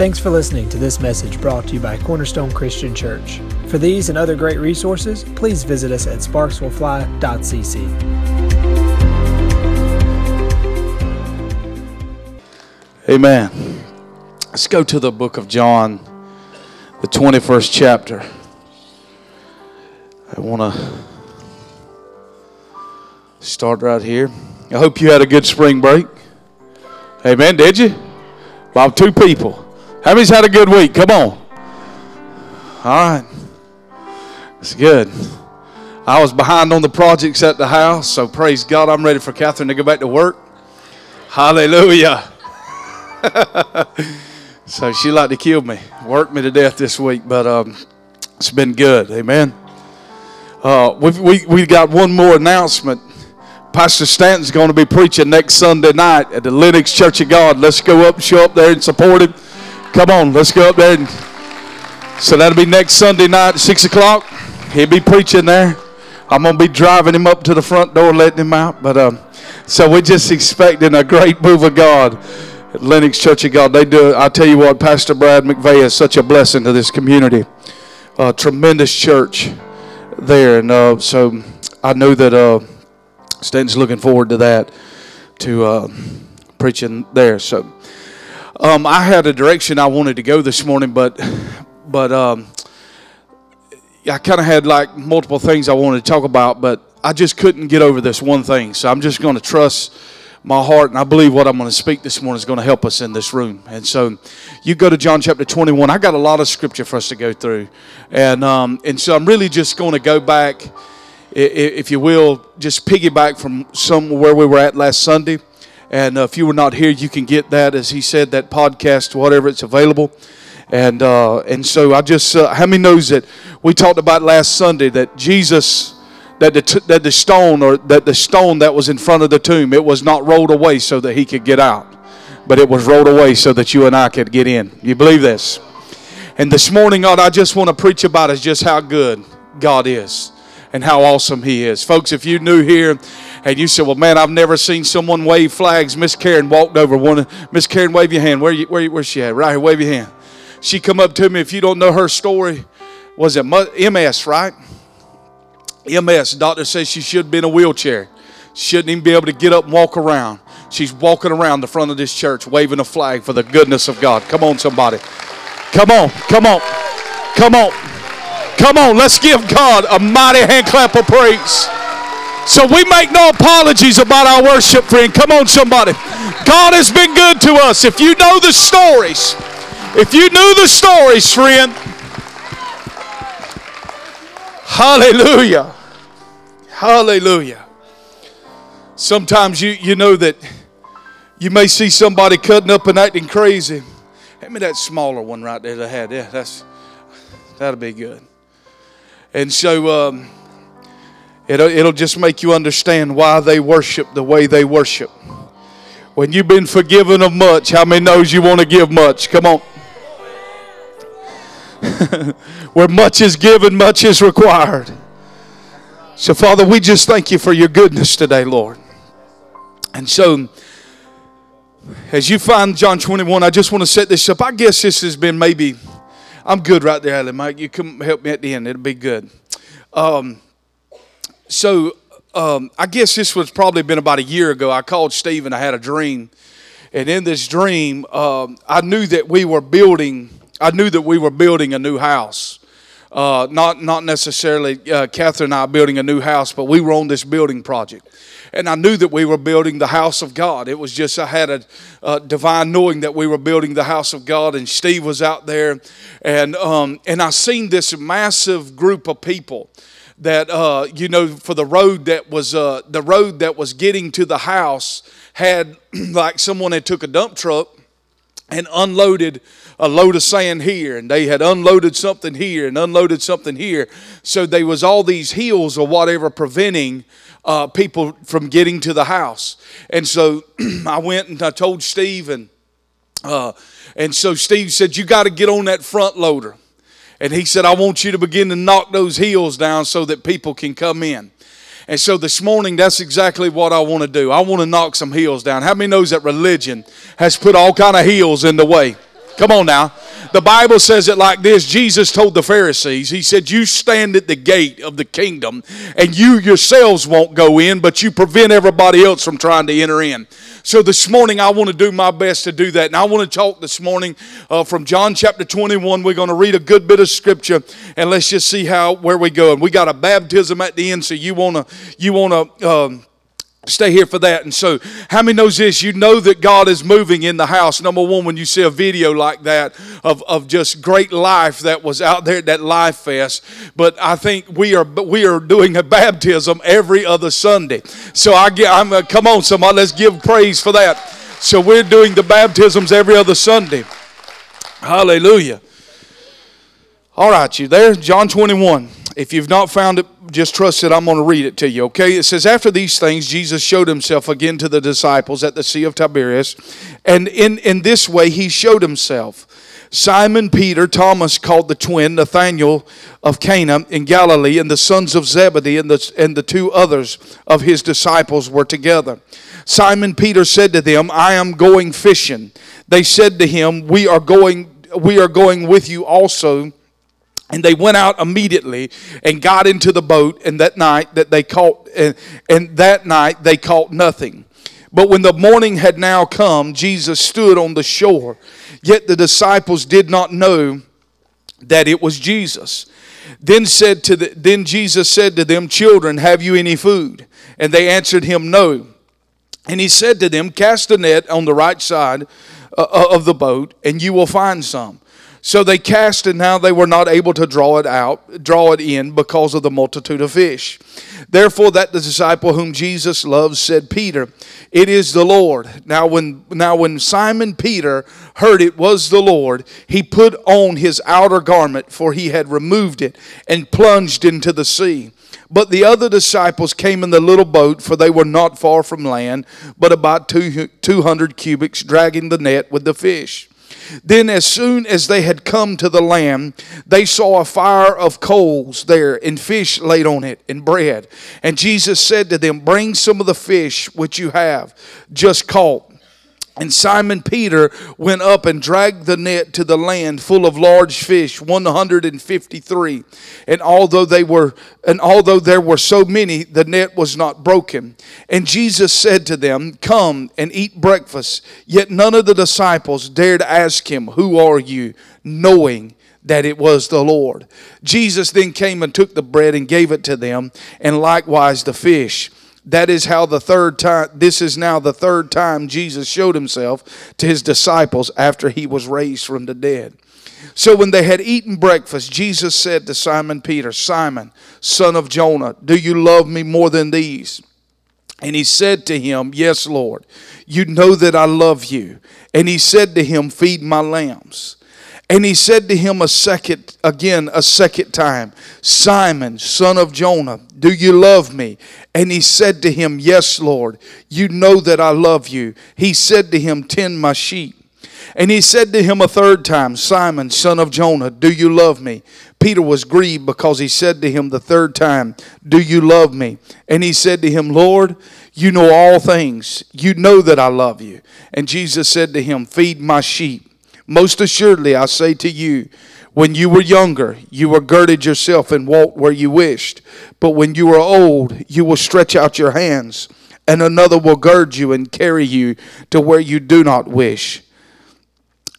Thanks for listening to this message brought to you by Cornerstone Christian Church. For these and other great resources, please visit us at sparkswillfly.cc. Amen. Let's go to the book of John, the 21st chapter. I want to start right here. I hope you had a good spring break. Amen. Did you? About two people. Many's had a good week? Come on. All right. It's good. I was behind on the projects at the house, so praise God, I'm ready for Catherine to go back to work. Hallelujah. so she like to kill me, work me to death this week, but um, it's been good. Amen. Uh, we we we got one more announcement. Pastor Stanton's going to be preaching next Sunday night at the Lennox Church of God. Let's go up, show up there, and support him. Come on, let's go up there. And, so that'll be next Sunday night six o'clock. He'll be preaching there. I'm gonna be driving him up to the front door, letting him out. But um, so we're just expecting a great move of God at Lennox Church of God. They do. I tell you what, Pastor Brad McVeigh is such a blessing to this community. Uh, tremendous church there, and uh, so I know that uh, Stanton's looking forward to that, to uh, preaching there. So um, I had a direction I wanted to go this morning, but but um, I kind of had like multiple things I wanted to talk about, but I just couldn't get over this one thing. So I'm just going to trust my heart, and I believe what I'm going to speak this morning is going to help us in this room. And so, you go to John chapter 21. I got a lot of scripture for us to go through, and um, and so I'm really just going to go back, if you will, just piggyback from somewhere we were at last Sunday. And uh, if you were not here, you can get that, as he said, that podcast, whatever it's available. And uh, and so I just, uh, how many knows that we talked about last Sunday that Jesus that the, t- that the stone or that the stone that was in front of the tomb it was not rolled away so that he could get out but it was rolled away so that you and i could get in. You believe this? And this morning god i just want to preach about is just how good god is and how awesome he is. Folks if you're new here and you said well man i've never seen someone wave flags miss karen walked over one miss karen wave your hand where you, where, where's she at right here wave your hand she come up to me if you don't know her story was it ms right MS, doctor says she should be in a wheelchair. Shouldn't even be able to get up and walk around. She's walking around the front of this church waving a flag for the goodness of God. Come on, somebody. Come on, come on, come on, come on. Let's give God a mighty hand clap of praise. So we make no apologies about our worship, friend. Come on, somebody. God has been good to us. If you know the stories, if you knew the stories, friend, Hallelujah. Hallelujah. Sometimes you, you know that you may see somebody cutting up and acting crazy. Hand me that smaller one right there that I had. Yeah, that's that'll be good. And so um, it'll, it'll just make you understand why they worship the way they worship. When you've been forgiven of much, how many knows you want to give much? Come on. Where much is given, much is required. So, Father, we just thank you for your goodness today, Lord. And so, as you find John 21, I just want to set this up. I guess this has been maybe, I'm good right there, Alan Mike. You come help me at the end, it'll be good. Um, so, um, I guess this was probably been about a year ago. I called Steve and I had a dream. And in this dream, um, I knew that we were building I knew that we were building a new house. Uh, not not necessarily uh, Catherine and I building a new house, but we were on this building project, and I knew that we were building the house of God. It was just I had a, a divine knowing that we were building the house of God, and Steve was out there, and um, and I seen this massive group of people that uh, you know for the road that was uh, the road that was getting to the house had like someone had took a dump truck and unloaded a load of sand here and they had unloaded something here and unloaded something here. So there was all these hills or whatever preventing uh, people from getting to the house. And so i went and i told steve and uh, and so steve said you got to get on that front loader and he said i want you to begin to knock those hills down so that people can come in and so this morning, that's exactly what I want to do. I want to knock some hills down. How many knows that religion has put all kind of hills in the way? Come on now. The Bible says it like this Jesus told the Pharisees, He said, You stand at the gate of the kingdom, and you yourselves won't go in, but you prevent everybody else from trying to enter in. So this morning, I want to do my best to do that. And I want to talk this morning uh, from John chapter 21. We're going to read a good bit of scripture, and let's just see how where we go. And we got a baptism at the end, so you want to you want to. Um, stay here for that. And so, how many knows this? You know that God is moving in the house. Number one, when you see a video like that of, of just great life that was out there at that Life Fest. But I think we are we are doing a baptism every other Sunday. So I get I'm uh, come on, somebody, let's give praise for that. So we're doing the baptisms every other Sunday. Hallelujah. All right, you there? John 21. If you've not found it, just trust it. I'm going to read it to you, okay? It says, After these things, Jesus showed himself again to the disciples at the Sea of Tiberias, and in, in this way he showed himself. Simon Peter, Thomas called the twin, Nathanael of Cana in Galilee, and the sons of Zebedee and the, and the two others of his disciples were together. Simon Peter said to them, I am going fishing. They said to him, We are going, we are going with you also. And they went out immediately and got into the boat, and that night that they caught and, and that night they caught nothing. But when the morning had now come, Jesus stood on the shore. Yet the disciples did not know that it was Jesus. Then said to the, then Jesus said to them, Children, have you any food? And they answered him, No. And he said to them, Cast a net on the right side uh, uh, of the boat, and you will find some. So they cast, and now they were not able to draw it out, draw it in, because of the multitude of fish. Therefore, that the disciple whom Jesus loved said, Peter, it is the Lord. Now, when now when Simon Peter heard it was the Lord, he put on his outer garment, for he had removed it, and plunged into the sea. But the other disciples came in the little boat, for they were not far from land, but about two, 200 cubits, dragging the net with the fish. Then, as soon as they had come to the land, they saw a fire of coals there, and fish laid on it, and bread. And Jesus said to them, Bring some of the fish which you have just caught. And Simon Peter went up and dragged the net to the land full of large fish, 153. And although they were and although there were so many, the net was not broken. And Jesus said to them, "Come and eat breakfast." Yet none of the disciples dared ask him, "Who are you?" knowing that it was the Lord. Jesus then came and took the bread and gave it to them, and likewise the fish. That is how the third time, this is now the third time Jesus showed himself to his disciples after he was raised from the dead. So when they had eaten breakfast, Jesus said to Simon Peter, Simon, son of Jonah, do you love me more than these? And he said to him, Yes, Lord, you know that I love you. And he said to him, Feed my lambs. And he said to him a second, again, a second time, Simon, son of Jonah, do you love me? And he said to him, Yes, Lord, you know that I love you. He said to him, Tend my sheep. And he said to him a third time, Simon, son of Jonah, do you love me? Peter was grieved because he said to him the third time, Do you love me? And he said to him, Lord, you know all things. You know that I love you. And Jesus said to him, Feed my sheep. Most assuredly, I say to you, when you were younger, you were girded yourself and walked where you wished. But when you are old, you will stretch out your hands, and another will gird you and carry you to where you do not wish.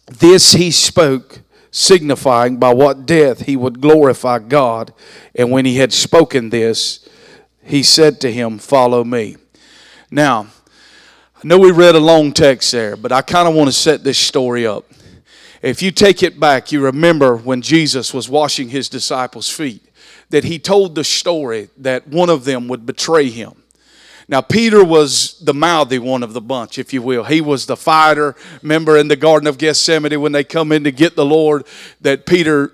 This he spoke, signifying by what death he would glorify God. And when he had spoken this, he said to him, Follow me. Now, I know we read a long text there, but I kind of want to set this story up. If you take it back, you remember when Jesus was washing his disciples' feet, that he told the story that one of them would betray him. Now, Peter was the mouthy one of the bunch, if you will. He was the fighter. Remember in the Garden of Gethsemane when they come in to get the Lord, that Peter,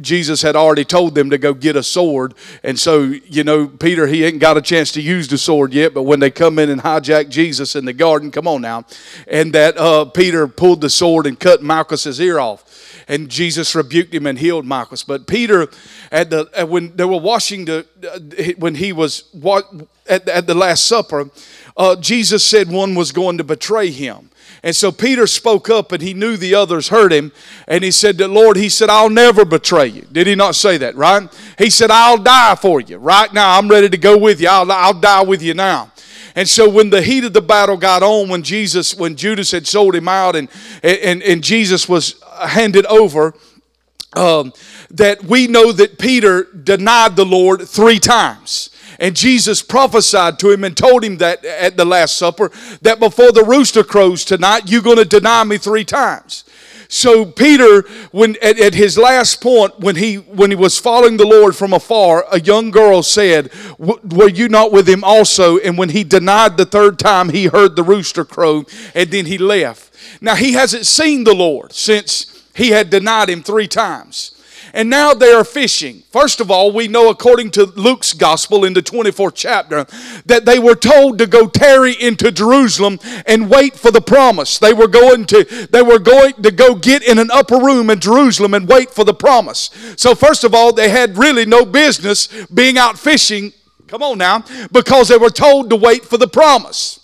Jesus had already told them to go get a sword. And so, you know, Peter, he ain't got a chance to use the sword yet, but when they come in and hijack Jesus in the garden, come on now, and that uh, Peter pulled the sword and cut Malchus's ear off and Jesus rebuked him and healed Malchus. But Peter, at the when they were washing the uh, when he was at, at the Last Supper, uh, Jesus said one was going to betray him. And so Peter spoke up and he knew the others heard him. And he said, Lord, he said, I'll never betray you. Did he not say that, right? He said, I'll die for you. Right now, I'm ready to go with you. I'll, I'll die with you now. And so when the heat of the battle got on, when Jesus, when Judas had sold him out and, and, and Jesus was handed over, um, that we know that Peter denied the Lord three times. And Jesus prophesied to him and told him that at the Last Supper that before the rooster crows tonight, you're going to deny me three times. So Peter, when at, at, his last point, when he when he was following the Lord from afar, a young girl said, "Were you not with him also?" And when he denied the third time, he heard the rooster crow, and then he left. Now he hasn't seen the Lord since he had denied him three times and now they are fishing. First of all, we know according to Luke's gospel in the 24th chapter that they were told to go tarry into Jerusalem and wait for the promise. They were going to they were going to go get in an upper room in Jerusalem and wait for the promise. So first of all, they had really no business being out fishing. Come on now, because they were told to wait for the promise.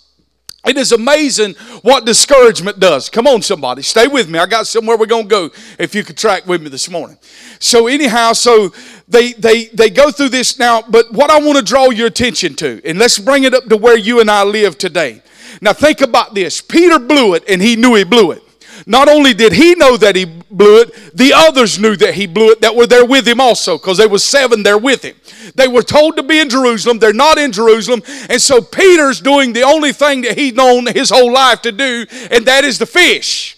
It is amazing what discouragement does. Come on, somebody, stay with me. I got somewhere we're to go if you could track with me this morning. So, anyhow, so they, they, they go through this now, but what I want to draw your attention to, and let's bring it up to where you and I live today. Now, think about this Peter blew it, and he knew he blew it. Not only did he know that he blew it, the others knew that he blew it that were there with him also, because there was seven there with him. They were told to be in Jerusalem. They're not in Jerusalem. And so Peter's doing the only thing that he'd known his whole life to do, and that is to fish.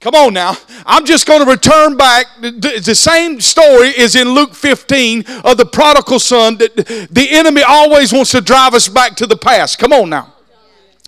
Come on now. I'm just going to return back. The same story is in Luke 15 of the prodigal son. That the enemy always wants to drive us back to the past. Come on now.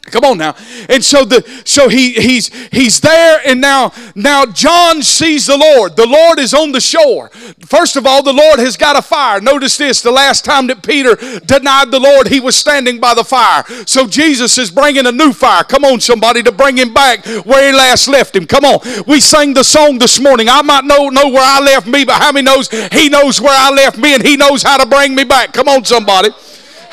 Come on now. And so the so he he's he's there and now now John sees the Lord. The Lord is on the shore. First of all, the Lord has got a fire. Notice this, the last time that Peter denied the Lord, he was standing by the fire. So Jesus is bringing a new fire. Come on somebody to bring him back where he last left him. Come on. We sang the song this morning. I might know know where I left me, but how many knows he knows where I left me and he knows how to bring me back. Come on somebody.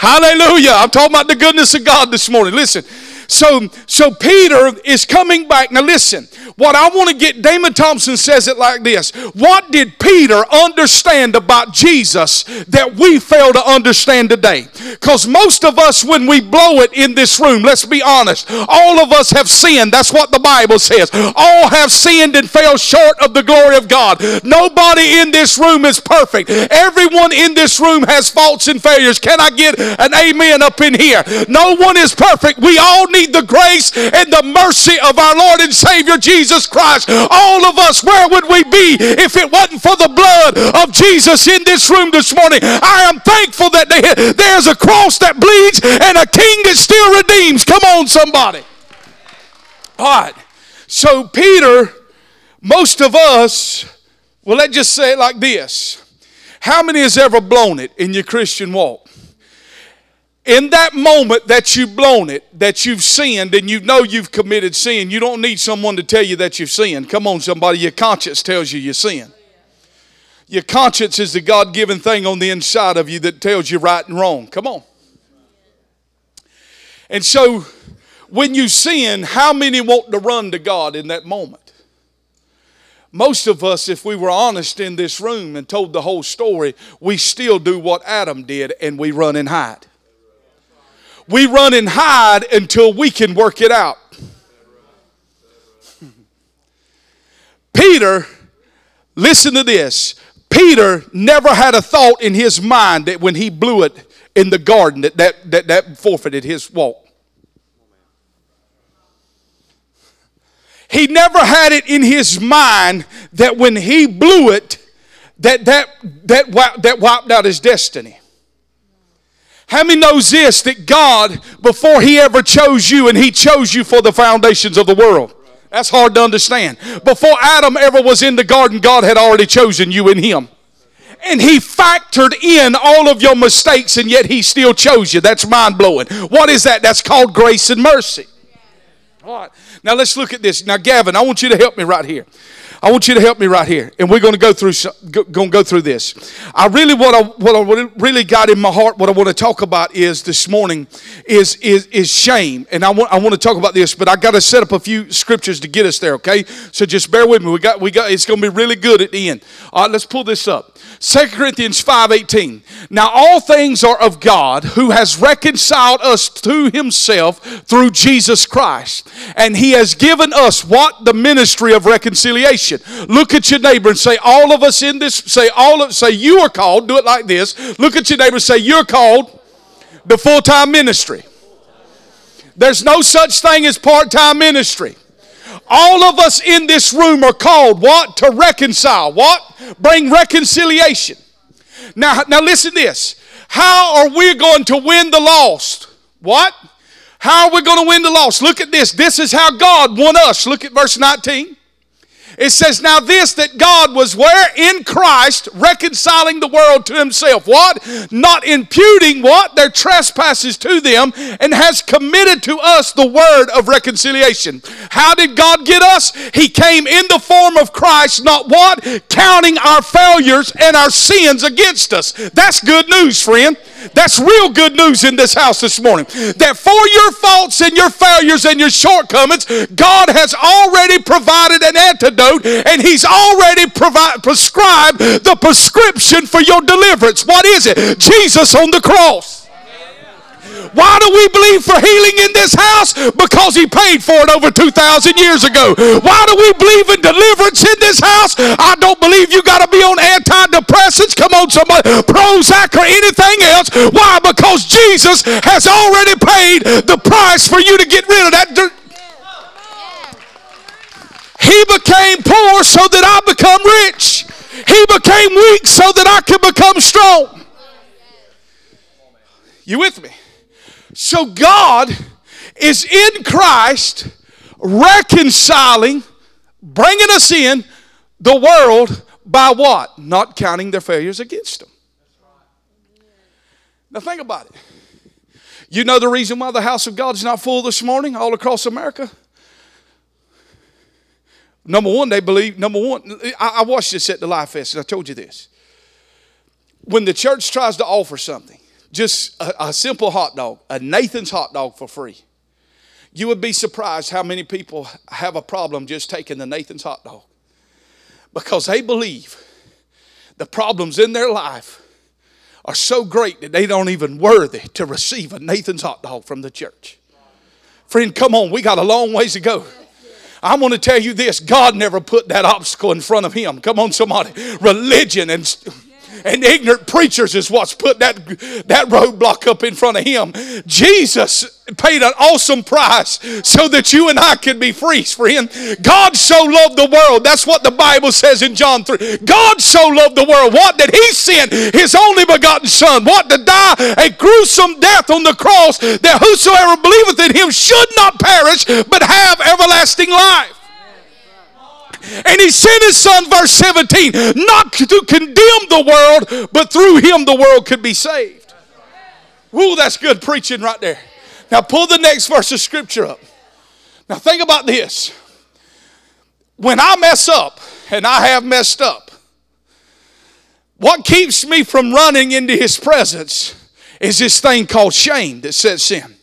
Hallelujah. I'm talking about the goodness of God this morning. Listen. So, so Peter is coming back. Now listen, what I want to get, Damon Thompson says it like this. What did Peter understand about Jesus that we fail to understand today? Because most of us, when we blow it in this room, let's be honest, all of us have sinned. That's what the Bible says. All have sinned and fell short of the glory of God. Nobody in this room is perfect. Everyone in this room has faults and failures. Can I get an amen up in here? No one is perfect. We all need the grace and the mercy of our Lord and Savior Jesus Christ. All of us, where would we be if it wasn't for the blood of Jesus in this room this morning? I am thankful that there's a cross that bleeds and a king that still redeems. Come on, somebody. All right. So, Peter, most of us, well, let's just say it like this. How many has ever blown it in your Christian walk? In that moment that you've blown it, that you've sinned, and you know you've committed sin, you don't need someone to tell you that you've sinned. Come on, somebody, your conscience tells you you sin. Your conscience is the God given thing on the inside of you that tells you right and wrong. Come on. And so, when you sin, how many want to run to God in that moment? Most of us, if we were honest in this room and told the whole story, we still do what Adam did and we run and hide. We run and hide until we can work it out. Peter, listen to this. Peter never had a thought in his mind that when he blew it in the garden that that, that, that forfeited his walk. He never had it in his mind that when he blew it, that that that, that wiped out his destiny. How many knows this that God, before He ever chose you, and He chose you for the foundations of the world? That's hard to understand. Before Adam ever was in the garden, God had already chosen you and him. And he factored in all of your mistakes, and yet he still chose you. That's mind blowing. What is that? That's called grace and mercy. All right. Now let's look at this. Now, Gavin, I want you to help me right here. I want you to help me right here, and we're going to go through going to go through this. I really what I what I really got in my heart, what I want to talk about is this morning is is is shame, and I want I want to talk about this, but I got to set up a few scriptures to get us there. Okay, so just bear with me. We got we got it's going to be really good at the end. All right, let's pull this up. 2 Corinthians 5:18. Now all things are of God who has reconciled us to himself through Jesus Christ. And he has given us what the ministry of reconciliation. Look at your neighbor and say all of us in this say all of say you are called. Do it like this. Look at your neighbor and say you're called the full-time ministry. There's no such thing as part-time ministry. All of us in this room are called what? To reconcile. What? Bring reconciliation. Now, now listen this. How are we going to win the lost? What? How are we going to win the lost? Look at this. This is how God won us. Look at verse 19. It says, Now this that God was where? In Christ, reconciling the world to himself. What? Not imputing what? Their trespasses to them, and has committed to us the word of reconciliation. How did God get us? He came in the form of Christ, not what? Counting our failures and our sins against us. That's good news, friend. That's real good news in this house this morning. That for your faults and your failures and your shortcomings, God has already provided an antidote and He's already provi- prescribed the prescription for your deliverance. What is it? Jesus on the cross. Why do we believe for healing in this house? Because he paid for it over 2,000 years ago. Why do we believe in deliverance in this house? I don't believe you got to be on antidepressants. Come on, somebody. Prozac or anything else. Why? Because Jesus has already paid the price for you to get rid of that. He became poor so that I become rich. He became weak so that I could become strong. You with me? So God is in Christ reconciling, bringing us in the world by what? Not counting their failures against them. Now think about it. You know the reason why the house of God is not full this morning all across America? Number one, they believe, number one, I, I watched this at the Life Fest and I told you this. When the church tries to offer something, just a, a simple hot dog, a Nathan's hot dog for free. You would be surprised how many people have a problem just taking the Nathan's hot dog because they believe the problems in their life are so great that they don't even worthy to receive a Nathan's hot dog from the church. Friend, come on, we got a long ways to go. I'm going to tell you this God never put that obstacle in front of him. Come on, somebody. Religion and and ignorant preachers is what's put that, that roadblock up in front of him. Jesus paid an awesome price so that you and I could be free, friend. God so loved the world. That's what the Bible says in John 3. God so loved the world. What did he send? His only begotten Son. What? To die a gruesome death on the cross that whosoever believeth in him should not perish but have everlasting life. And he sent his son, verse 17, not to condemn the world, but through him the world could be saved. Woo, that's good preaching right there. Now pull the next verse of scripture up. Now think about this. When I mess up, and I have messed up, what keeps me from running into his presence is this thing called shame that sets in.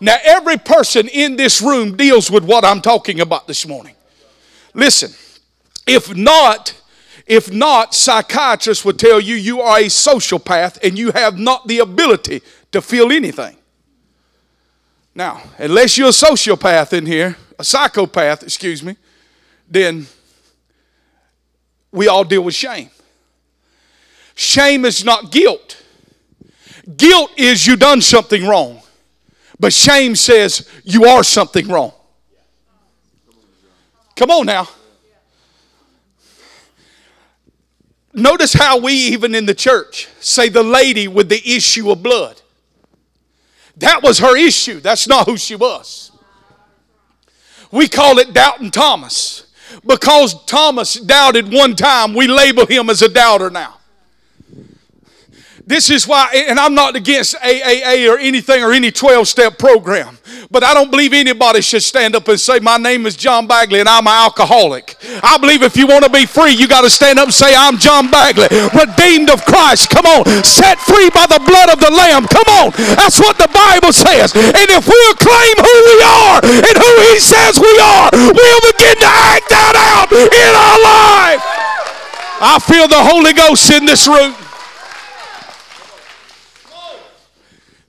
Now, every person in this room deals with what I'm talking about this morning. Listen, if not, if not, psychiatrists would tell you you are a sociopath and you have not the ability to feel anything. Now, unless you're a sociopath in here, a psychopath, excuse me, then we all deal with shame. Shame is not guilt. Guilt is you done something wrong. But shame says you are something wrong. Come on now. Notice how we, even in the church, say the lady with the issue of blood. That was her issue. That's not who she was. We call it doubting Thomas. Because Thomas doubted one time, we label him as a doubter now. This is why, and I'm not against AAA or anything or any 12 step program, But I don't believe anybody should stand up and say, My name is John Bagley and I'm an alcoholic. I believe if you want to be free, you got to stand up and say, I'm John Bagley, redeemed of Christ. Come on, set free by the blood of the Lamb. Come on, that's what the Bible says. And if we'll claim who we are and who He says we are, we'll begin to act that out in our life. I feel the Holy Ghost in this room.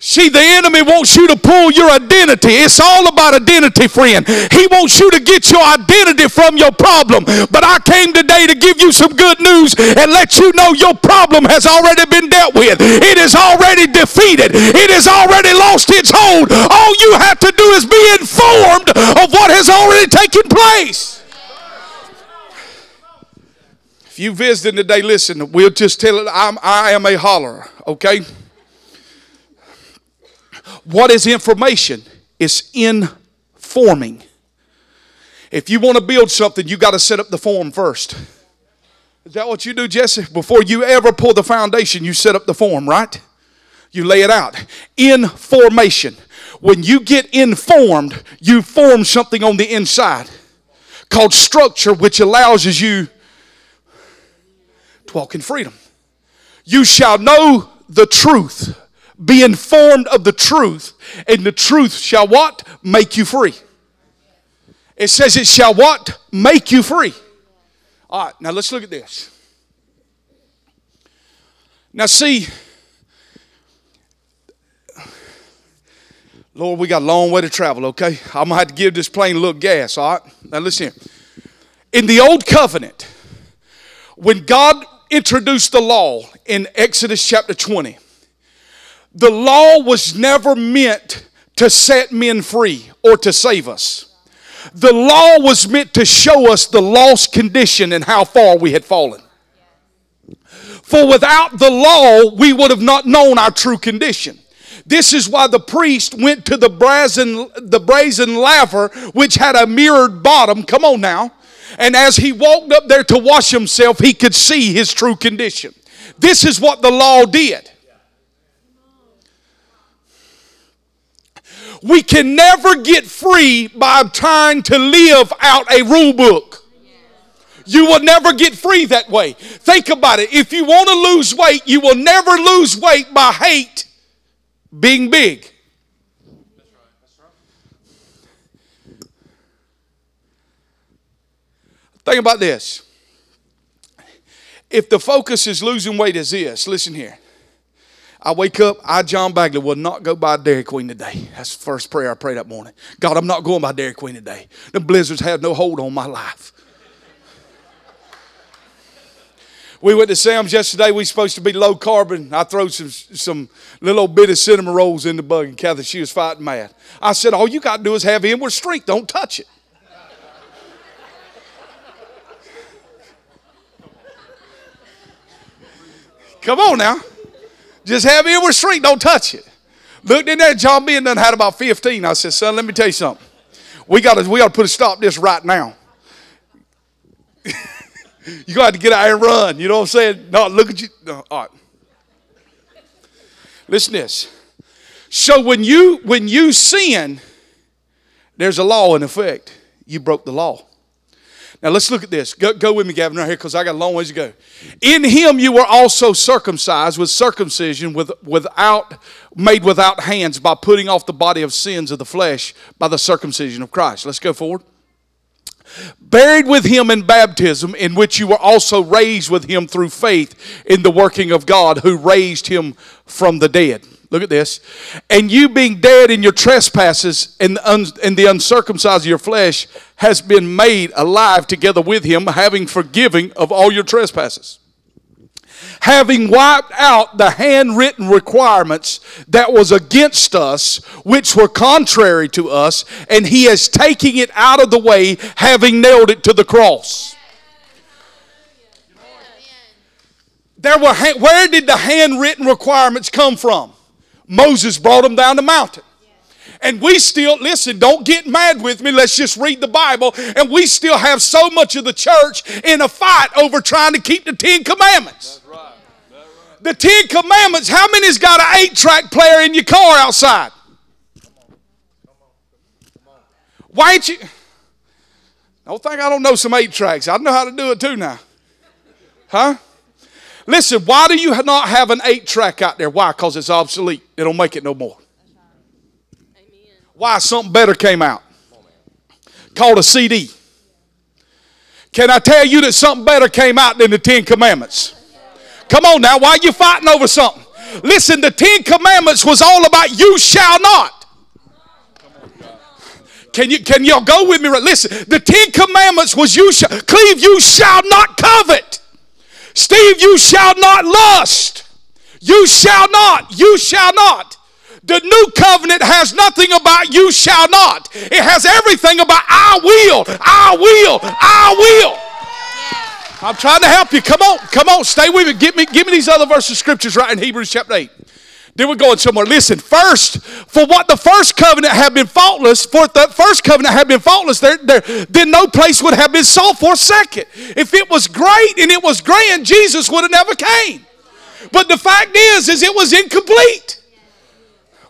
See, the enemy wants you to pull your identity. It's all about identity, friend. He wants you to get your identity from your problem. But I came today to give you some good news and let you know your problem has already been dealt with. It is already defeated. It has already lost its hold. All you have to do is be informed of what has already taken place. If you visited today, listen, we'll just tell it I'm, I am a hollerer, okay? What is information? It's informing. If you want to build something, you got to set up the form first. Is that what you do, Jesse? Before you ever pull the foundation, you set up the form, right? You lay it out. Information. When you get informed, you form something on the inside called structure, which allows you to walk in freedom. You shall know the truth, be informed of the truth, and the truth shall what? Make you free. It says it shall what? Make you free. All right, now let's look at this. Now, see, Lord, we got a long way to travel, okay? I'm gonna have to give this plane a little gas, all right? Now, listen here. In the old covenant, when God introduced the law in Exodus chapter 20, the law was never meant to set men free or to save us. The law was meant to show us the lost condition and how far we had fallen. For without the law, we would have not known our true condition. This is why the priest went to the brazen, the brazen laver, which had a mirrored bottom. Come on now. And as he walked up there to wash himself, he could see his true condition. This is what the law did. We can never get free by trying to live out a rule book. You will never get free that way. Think about it. If you want to lose weight, you will never lose weight by hate being big. Think about this. If the focus is losing weight as this, listen here. I wake up, I, John Bagley, will not go by Dairy Queen today. That's the first prayer I prayed that morning. God, I'm not going by Dairy Queen today. The blizzards have no hold on my life. We went to Sam's yesterday. We supposed to be low carbon. I throw some some little bit of cinnamon rolls in the bug, and Kathy, she was fighting mad. I said, All you got to do is have inward strength. Don't touch it. Come on now. Just have inward strength. Don't touch it. Looked in there. John B. done had about 15. I said, son, let me tell you something. We got to we got to put a stop to this right now. you got to get out and run. You know what I'm saying? No, look at you. No, all right. Listen this. So when you when you sin, there's a law in effect. You broke the law. Now let's look at this. Go, go with me, Gavin, right here, because I got a long ways to go. In him you were also circumcised with circumcision with, without made without hands by putting off the body of sins of the flesh by the circumcision of Christ. Let's go forward. Buried with him in baptism, in which you were also raised with him through faith in the working of God who raised him from the dead. Look at this. And you being dead in your trespasses and un- and the uncircumcised of your flesh has been made alive together with him, having forgiving of all your trespasses. Having wiped out the handwritten requirements that was against us, which were contrary to us, and he is taking it out of the way, having nailed it to the cross. There were, where did the handwritten requirements come from? Moses brought them down the mountain. And we still, listen, don't get mad with me. Let's just read the Bible. And we still have so much of the church in a fight over trying to keep the Ten Commandments. That's right. That's right. The Ten Commandments, how many's got an eight track player in your car outside? Why ain't you? Don't think I don't know some eight tracks. I know how to do it too now. Huh? Listen, why do you not have an eight track out there? Why? Because it's obsolete. Don't make it no more. Why? Something better came out called a CD. Can I tell you that something better came out than the Ten Commandments? Come on now, why are you fighting over something? Listen, the Ten Commandments was all about you shall not. Can you can y'all go with me? Listen, the Ten Commandments was you shall cleave, you shall not covet. Steve, you shall not lust. You shall not. You shall not. The new covenant has nothing about you shall not. It has everything about I will, I will, I will. I'm trying to help you. Come on, come on, stay with me. Give me, give me these other verses of scriptures right in Hebrews chapter 8. Then we're going somewhere. Listen, first, for what the first covenant had been faultless, for the first covenant had been faultless, there, there, then no place would have been sought for a second. If it was great and it was grand, Jesus would have never came. But the fact is, is it was incomplete.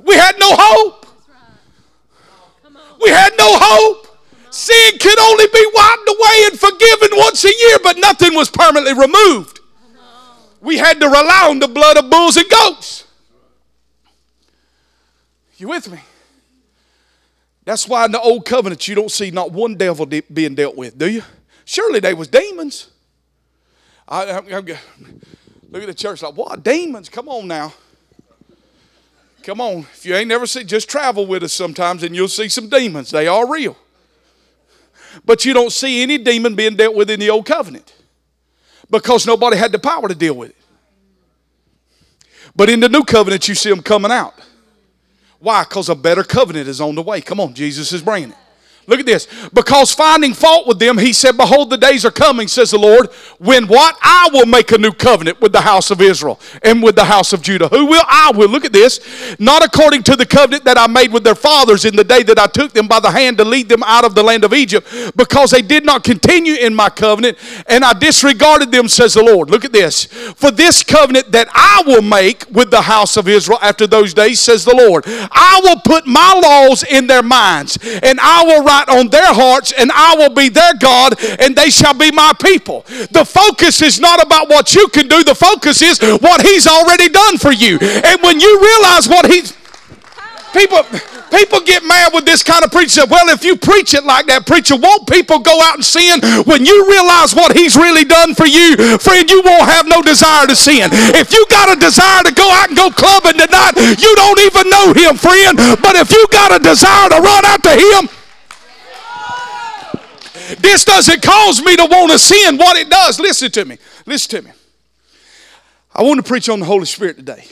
We had no hope. We had no hope. Sin could only be wiped away and forgiven once a year, but nothing was permanently removed. We had to rely on the blood of bulls and goats. You with me? That's why in the old covenant you don't see not one devil de- being dealt with, do you? Surely they was demons. I, I, I, look at the church like, what? Demons? Come on now. Come on. If you ain't never seen, just travel with us sometimes and you'll see some demons. They are real. But you don't see any demon being dealt with in the old covenant because nobody had the power to deal with it. But in the new covenant, you see them coming out. Why? Because a better covenant is on the way. Come on, Jesus is bringing it. Look at this. Because finding fault with them, he said, Behold, the days are coming, says the Lord, when what? I will make a new covenant with the house of Israel and with the house of Judah. Who will? I will. Look at this. Not according to the covenant that I made with their fathers in the day that I took them by the hand to lead them out of the land of Egypt, because they did not continue in my covenant, and I disregarded them, says the Lord. Look at this. For this covenant that I will make with the house of Israel after those days, says the Lord, I will put my laws in their minds, and I will write on their hearts, and I will be their God, and they shall be my people. The focus is not about what you can do, the focus is what He's already done for you. And when you realize what He's people people get mad with this kind of preaching. Well, if you preach it like that, preacher, won't people go out and sin? When you realize what he's really done for you, friend, you won't have no desire to sin. If you got a desire to go out and go clubbing tonight, you don't even know him, friend. But if you got a desire to run out to him, this doesn't cause me to want to sin. What it does, listen to me. Listen to me. I want to preach on the Holy Spirit today.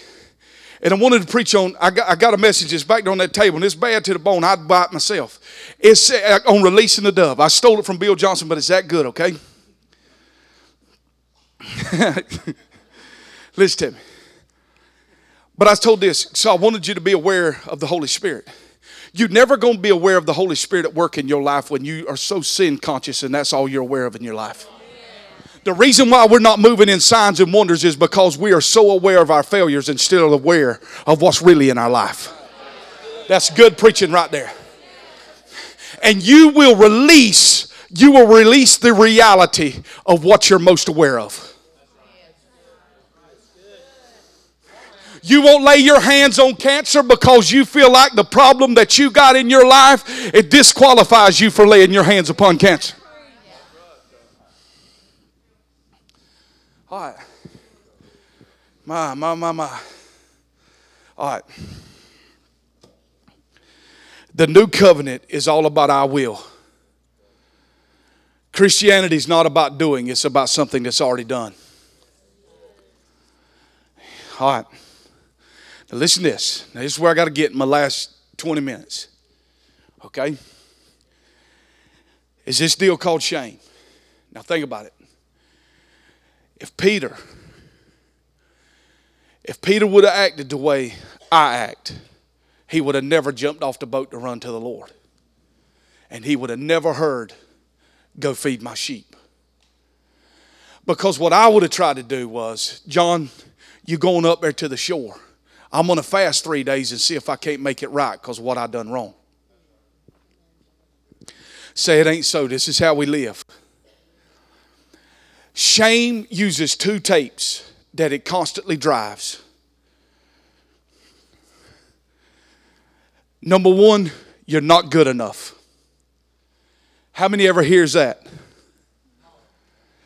And I wanted to preach on, I got, I got a message that's back on that table, and it's bad to the bone. I'd buy it myself. It's uh, on releasing the dove. I stole it from Bill Johnson, but it's that good, okay? Listen to me. But I was told this, so I wanted you to be aware of the Holy Spirit. You're never going to be aware of the Holy Spirit at work in your life when you are so sin conscious and that's all you're aware of in your life. The reason why we're not moving in signs and wonders is because we are so aware of our failures and still aware of what's really in our life. That's good preaching right there. And you will release, you will release the reality of what you're most aware of. You won't lay your hands on cancer because you feel like the problem that you got in your life, it disqualifies you for laying your hands upon cancer. All right. My, my, my, my. All right. The new covenant is all about our will. Christianity is not about doing, it's about something that's already done. All right. Now listen to this. Now this is where I got to get in my last 20 minutes. Okay? Is this deal called shame? Now think about it. If Peter, if Peter would have acted the way I act, he would have never jumped off the boat to run to the Lord. And he would have never heard, go feed my sheep. Because what I would have tried to do was, John, you're going up there to the shore. I'm going to fast three days and see if I can't make it right because what I done wrong. say it ain't so. This is how we live. Shame uses two tapes that it constantly drives. Number one, you're not good enough. How many ever hears that?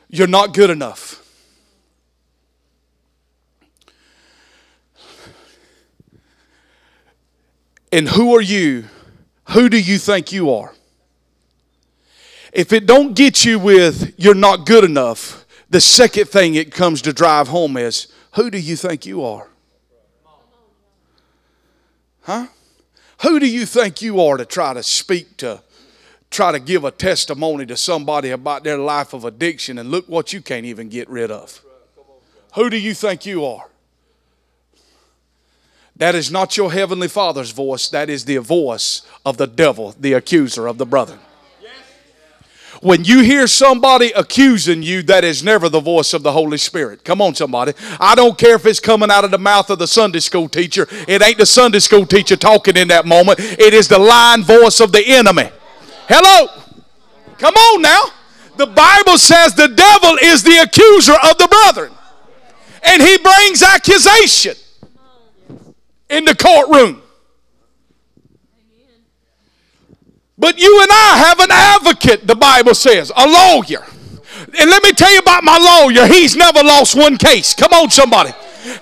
You're not good enough. And who are you? Who do you think you are? If it don't get you with you're not good enough, the second thing it comes to drive home is who do you think you are? Huh? Who do you think you are to try to speak to, try to give a testimony to somebody about their life of addiction and look what you can't even get rid of? Who do you think you are? That is not your heavenly Father's voice, that is the voice of the devil, the accuser of the brother. When you hear somebody accusing you, that is never the voice of the Holy Spirit. Come on, somebody. I don't care if it's coming out of the mouth of the Sunday school teacher. It ain't the Sunday school teacher talking in that moment. It is the lying voice of the enemy. Hello. Come on now. The Bible says the devil is the accuser of the brethren. And he brings accusation in the courtroom. But you and I have an advocate, the Bible says, a lawyer. And let me tell you about my lawyer. He's never lost one case. Come on, somebody.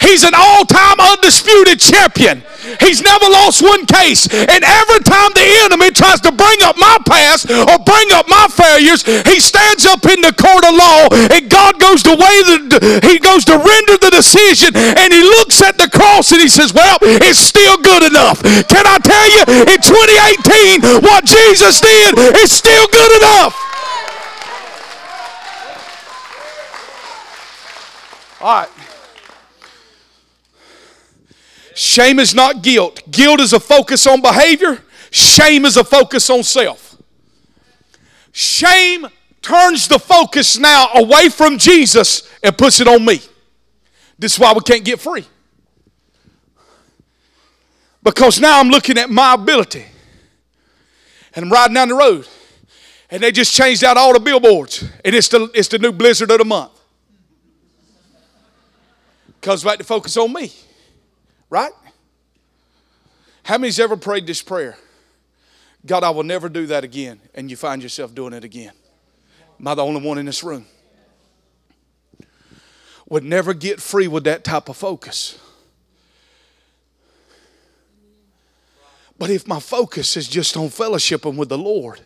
He's an all time undisputed champion. He's never lost one case. And every time the enemy tries to bring up my past or bring up my failures, he stands up in the court of law and God goes to way the he goes to render the decision and he looks at the cross and he says, Well, it's still good enough. Can I tell you in 2018 what Jesus did is still good enough? All right. Shame is not guilt. Guilt is a focus on behavior, shame is a focus on self. Shame turns the focus now away from Jesus and puts it on me. This is why we can't get free. Because now I'm looking at my ability. And I'm riding down the road. And they just changed out all the billboards. And it's the, it's the new blizzard of the month. Comes back to focus on me. Right? How many's ever prayed this prayer? God, I will never do that again. And you find yourself doing it again. Am I the only one in this room? Would never get free with that type of focus. But if my focus is just on fellowshipping with the Lord,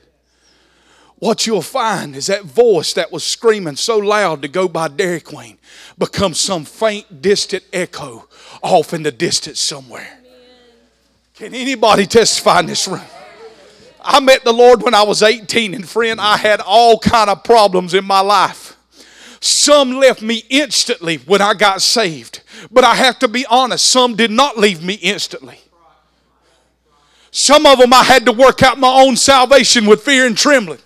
what you'll find is that voice that was screaming so loud to go by Dairy Queen becomes some faint, distant echo off in the distance somewhere. Can anybody testify in this room? I met the Lord when I was 18 and friend I had all kind of problems in my life. Some left me instantly when I got saved. But I have to be honest, some did not leave me instantly. Some of them I had to work out my own salvation with fear and trembling.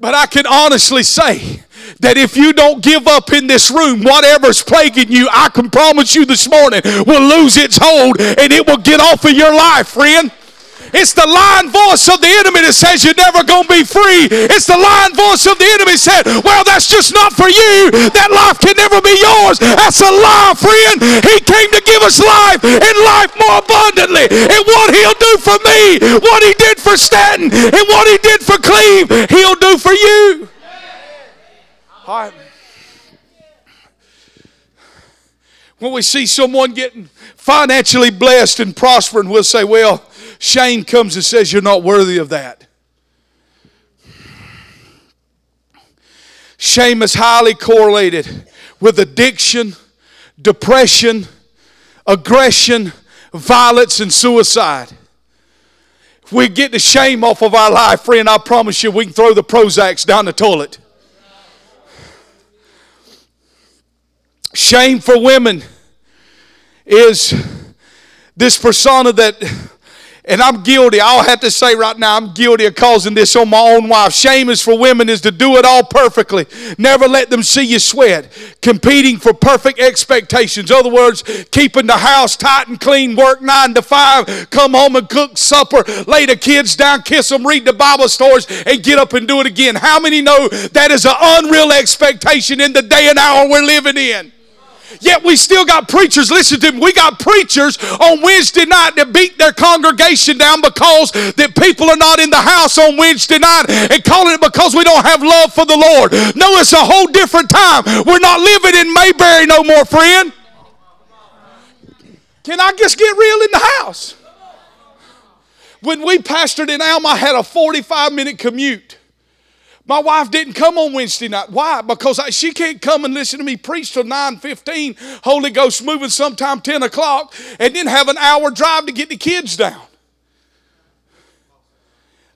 But I can honestly say that if you don't give up in this room, whatever's plaguing you, I can promise you this morning will lose its hold and it will get off of your life, friend. It's the lying voice of the enemy that says you're never going to be free. It's the lying voice of the enemy said, well, that's just not for you. That life can never be yours. That's a lie, friend. He came to give us life and life more abundantly. And what he'll do for me, what he did for Stanton, and what he did for Cleve, he'll do for you. All right. When we see someone getting financially blessed and prospering, we'll say, well, shame comes and says you're not worthy of that. Shame is highly correlated with addiction, depression, aggression, violence, and suicide. If we get the shame off of our life, friend, I promise you we can throw the Prozacs down the toilet. Shame for women is this persona that And I'm guilty. I'll have to say right now, I'm guilty of causing this on my own wife. Shame is for women is to do it all perfectly. Never let them see you sweat. Competing for perfect expectations. In other words, keeping the house tight and clean, work nine to five, come home and cook supper, lay the kids down, kiss them, read the Bible stories, and get up and do it again. How many know that is an unreal expectation in the day and hour we're living in? Yet we still got preachers, listen to me, we got preachers on Wednesday night that beat their congregation down because that people are not in the house on Wednesday night and calling it because we don't have love for the Lord. No, it's a whole different time. We're not living in Mayberry no more, friend. Can I just get real in the house? When we pastored in Alma, I had a 45 minute commute. My wife didn't come on Wednesday night. Why? Because I, she can't come and listen to me preach till 9.15, Holy Ghost moving sometime 10 o'clock, and then have an hour drive to get the kids down.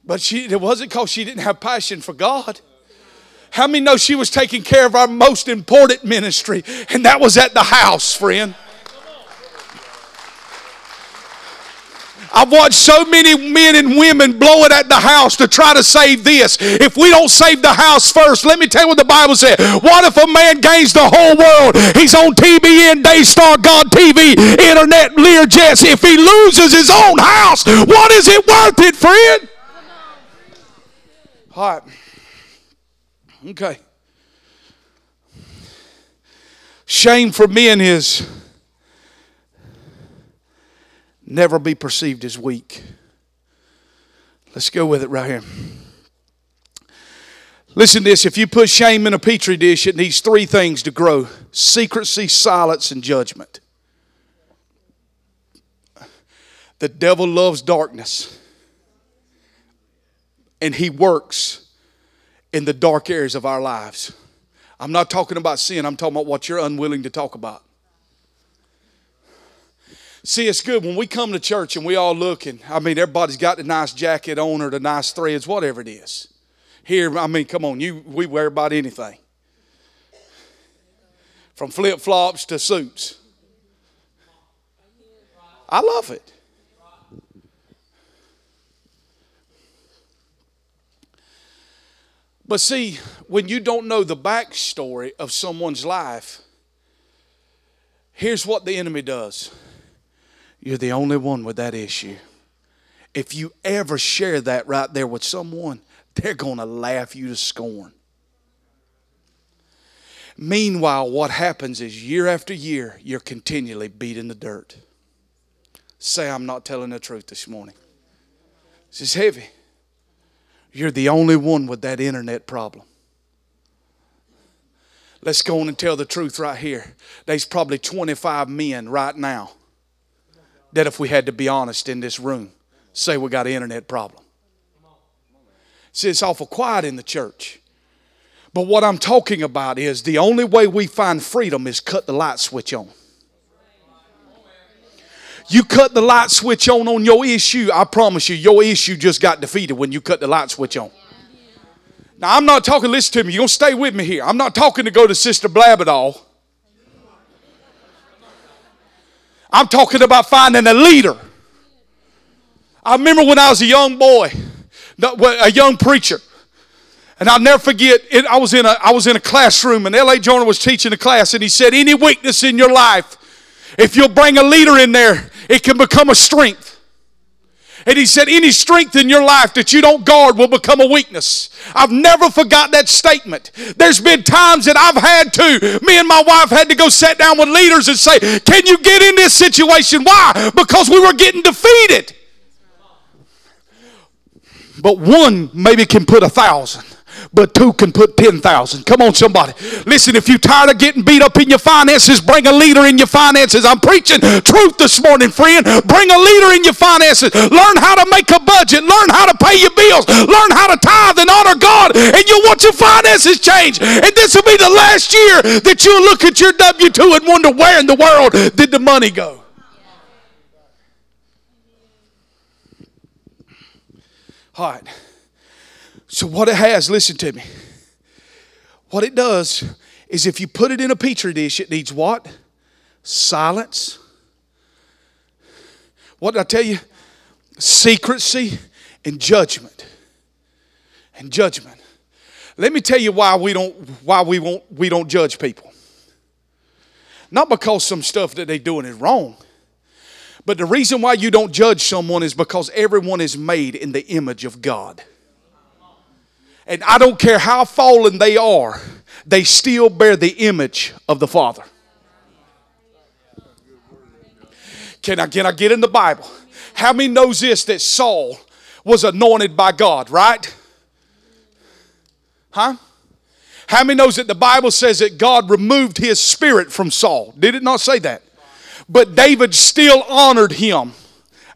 But she, it wasn't because she didn't have passion for God. How many know she was taking care of our most important ministry, and that was at the house, friend? I've watched so many men and women blow it at the house to try to save this. If we don't save the house first, let me tell you what the Bible said. What if a man gains the whole world? He's on TBN, Daystar, God TV, Internet, Learjets. If he loses his own house, what is it worth it, friend? All right. Okay. Shame for men is never be perceived as weak. Let's go with it right here. Listen to this if you put shame in a petri dish, it needs three things to grow secrecy, silence, and judgment. The devil loves darkness, and he works in the dark areas of our lives. I'm not talking about sin, I'm talking about what you're unwilling to talk about. See, it's good when we come to church and we all look and I mean everybody's got the nice jacket on or the nice threads, whatever it is. Here, I mean, come on, you we wear about anything. From flip flops to suits. I love it. But see, when you don't know the backstory of someone's life, here's what the enemy does you're the only one with that issue. If you ever share that right there with someone, they're going to laugh you to scorn. Meanwhile, what happens is year after year, you're continually beat in the dirt. Say, I'm not telling the truth this morning. This is heavy. You're the only one with that internet problem. Let's go on and tell the truth right here. There's probably 25 men right now that if we had to be honest in this room, say we got an internet problem. See, it's awful quiet in the church. But what I'm talking about is the only way we find freedom is cut the light switch on. You cut the light switch on on your issue, I promise you, your issue just got defeated when you cut the light switch on. Now, I'm not talking, listen to me, you're going to stay with me here. I'm not talking to go to Sister Blabadall. I'm talking about finding a leader. I remember when I was a young boy, a young preacher, and I'll never forget. It, I was in a I was in a classroom, and L.A. Joyner was teaching a class, and he said, "Any weakness in your life, if you'll bring a leader in there, it can become a strength." And he said, Any strength in your life that you don't guard will become a weakness. I've never forgot that statement. There's been times that I've had to, me and my wife had to go sit down with leaders and say, Can you get in this situation? Why? Because we were getting defeated. But one maybe can put a thousand but two can put 10,000. Come on, somebody. Listen, if you're tired of getting beat up in your finances, bring a leader in your finances. I'm preaching truth this morning, friend. Bring a leader in your finances. Learn how to make a budget. Learn how to pay your bills. Learn how to tithe and honor God, and you'll watch your finances change. And this will be the last year that you'll look at your W 2 and wonder where in the world did the money go. All right. So, what it has, listen to me. What it does is if you put it in a petri dish, it needs what? Silence. What did I tell you? secrecy, and judgment. And judgment. Let me tell you why we don't why we won't we don't judge people. Not because some stuff that they're doing is wrong. But the reason why you don't judge someone is because everyone is made in the image of God. And I don't care how fallen they are, they still bear the image of the Father. Can I, can I get in the Bible? How many knows this that Saul was anointed by God, right? Huh? How many knows that the Bible says that God removed his spirit from Saul? Did it not say that? But David still honored him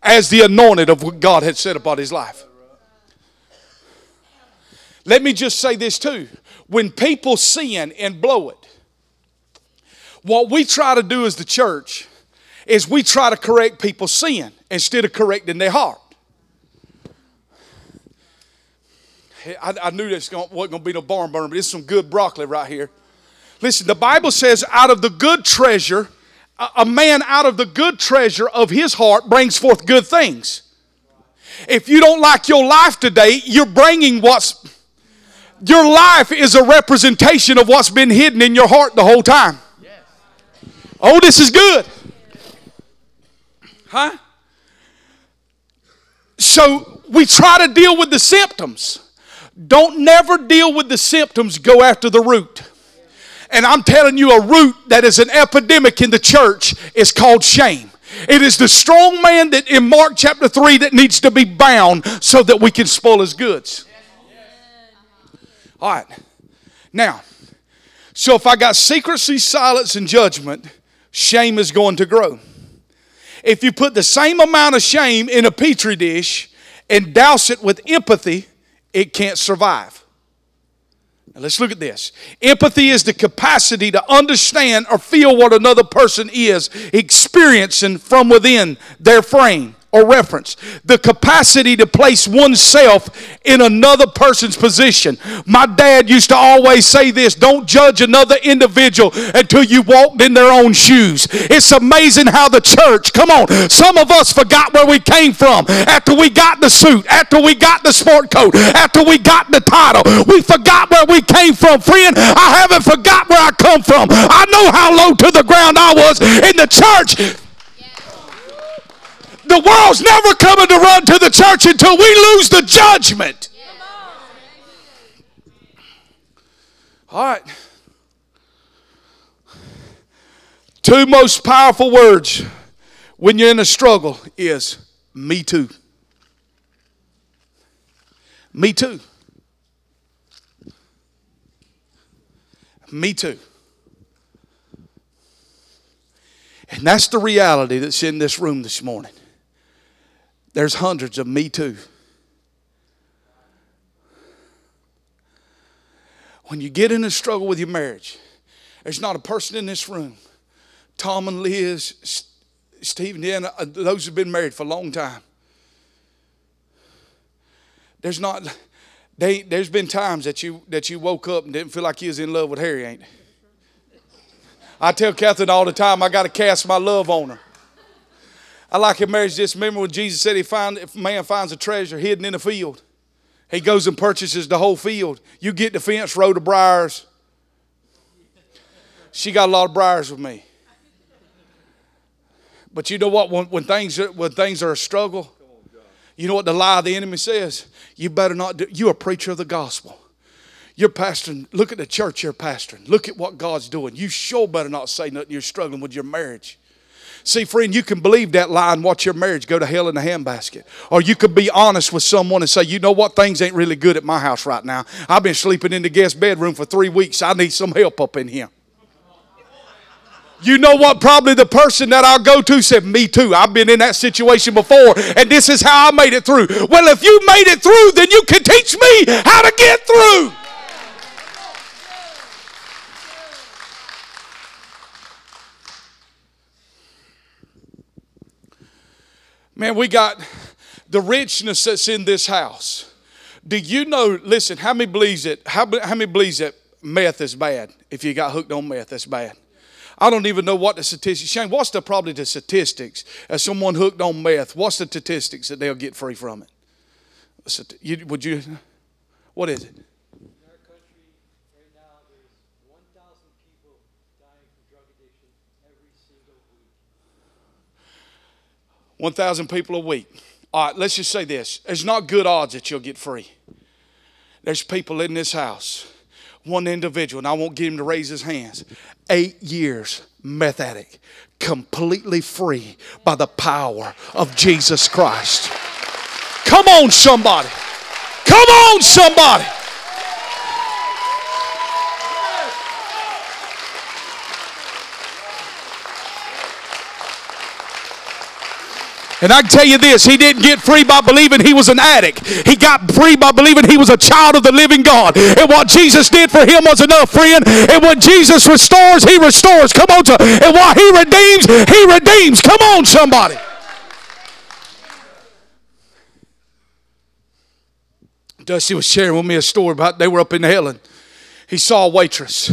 as the anointed of what God had said about his life. Let me just say this too. When people sin and blow it, what we try to do as the church is we try to correct people's sin instead of correcting their heart. I, I knew this wasn't going to be no barn burner, but it's some good broccoli right here. Listen, the Bible says, out of the good treasure, a man out of the good treasure of his heart brings forth good things. If you don't like your life today, you're bringing what's. Your life is a representation of what's been hidden in your heart the whole time. Oh, this is good. Huh? So we try to deal with the symptoms. Don't never deal with the symptoms, go after the root. And I'm telling you, a root that is an epidemic in the church is called shame. It is the strong man that in Mark chapter 3 that needs to be bound so that we can spoil his goods. All right. Now, so if I got secrecy, silence, and judgment, shame is going to grow. If you put the same amount of shame in a petri dish and douse it with empathy, it can't survive. Now let's look at this. Empathy is the capacity to understand or feel what another person is experiencing from within their frame or reference. The capacity to place oneself in another person's position. My dad used to always say this don't judge another individual until you walked in their own shoes. It's amazing how the church, come on, some of us forgot where we came from after we got the suit, after we got the sport coat, after we got the title. We forgot where we came from. Friend, I haven't forgot where I come from. I know how low to the ground I was in the church the world's never coming to run to the church until we lose the judgment. All right. Two most powerful words when you're in a struggle is me too. Me too. Me too. And that's the reality that's in this room this morning. There's hundreds of me too. When you get in a struggle with your marriage, there's not a person in this room, Tom and Liz, Steve and uh, those who've been married for a long time. There's not, they, there's been times that you that you woke up and didn't feel like you was in love with Harry, ain't? I tell Catherine all the time, I got to cast my love on her. I like in marriage this. Remember when Jesus said he find if a man finds a treasure hidden in a field, he goes and purchases the whole field. You get the fence row of briars. She got a lot of briars with me. But you know what? When, when things are, when things are a struggle, you know what the lie of the enemy says? You better not do. You're a preacher of the gospel. You're pastoring. Look at the church you're pastoring. Look at what God's doing. You sure better not say nothing. You're struggling with your marriage. See, friend, you can believe that lie and watch your marriage go to hell in a handbasket. Or you could be honest with someone and say, you know what, things ain't really good at my house right now. I've been sleeping in the guest bedroom for three weeks. I need some help up in here. You know what? Probably the person that I'll go to said, Me too. I've been in that situation before, and this is how I made it through. Well, if you made it through, then you can teach me how to get through. Man, we got the richness that's in this house. Do you know, listen, how many believes it? How, how many believes that meth is bad? If you got hooked on meth, that's bad. I don't even know what the statistics. Shane, what's the probably the statistics as someone hooked on meth? What's the statistics that they'll get free from it? Would you? What is it? 1,000 people a week. All right, let's just say this. There's not good odds that you'll get free. There's people in this house, one individual, and I won't get him to raise his hands. Eight years, meth addict, completely free by the power of Jesus Christ. Come on, somebody. Come on, somebody. And I can tell you this, he didn't get free by believing he was an addict. He got free by believing he was a child of the living God. And what Jesus did for him was enough, friend. And when Jesus restores, he restores. Come on, to, and what he redeems, he redeems. Come on, somebody. Dusty was sharing with me a story about they were up in Helen. He saw a waitress.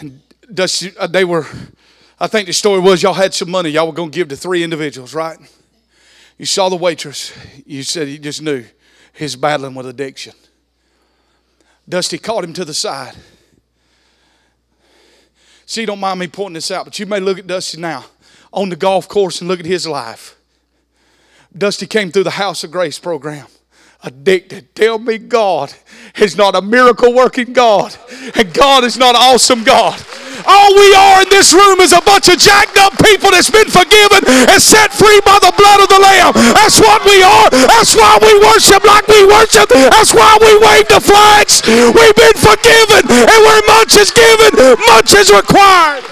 And Dusty, uh, they were I think the story was y'all had some money y'all were going to give to three individuals, right? You saw the waitress. You said you just knew he's battling with addiction. Dusty called him to the side. See, don't mind me pointing this out, but you may look at Dusty now on the golf course and look at his life. Dusty came through the House of Grace program addicted. Tell me God is not a miracle working God, and God is not an awesome God. All we are in this room is a bunch of jacked up people that's been forgiven and set free by the blood of the Lamb. That's what we are. That's why we worship like we worship. That's why we wave the flags. We've been forgiven, and where much is given, much is required.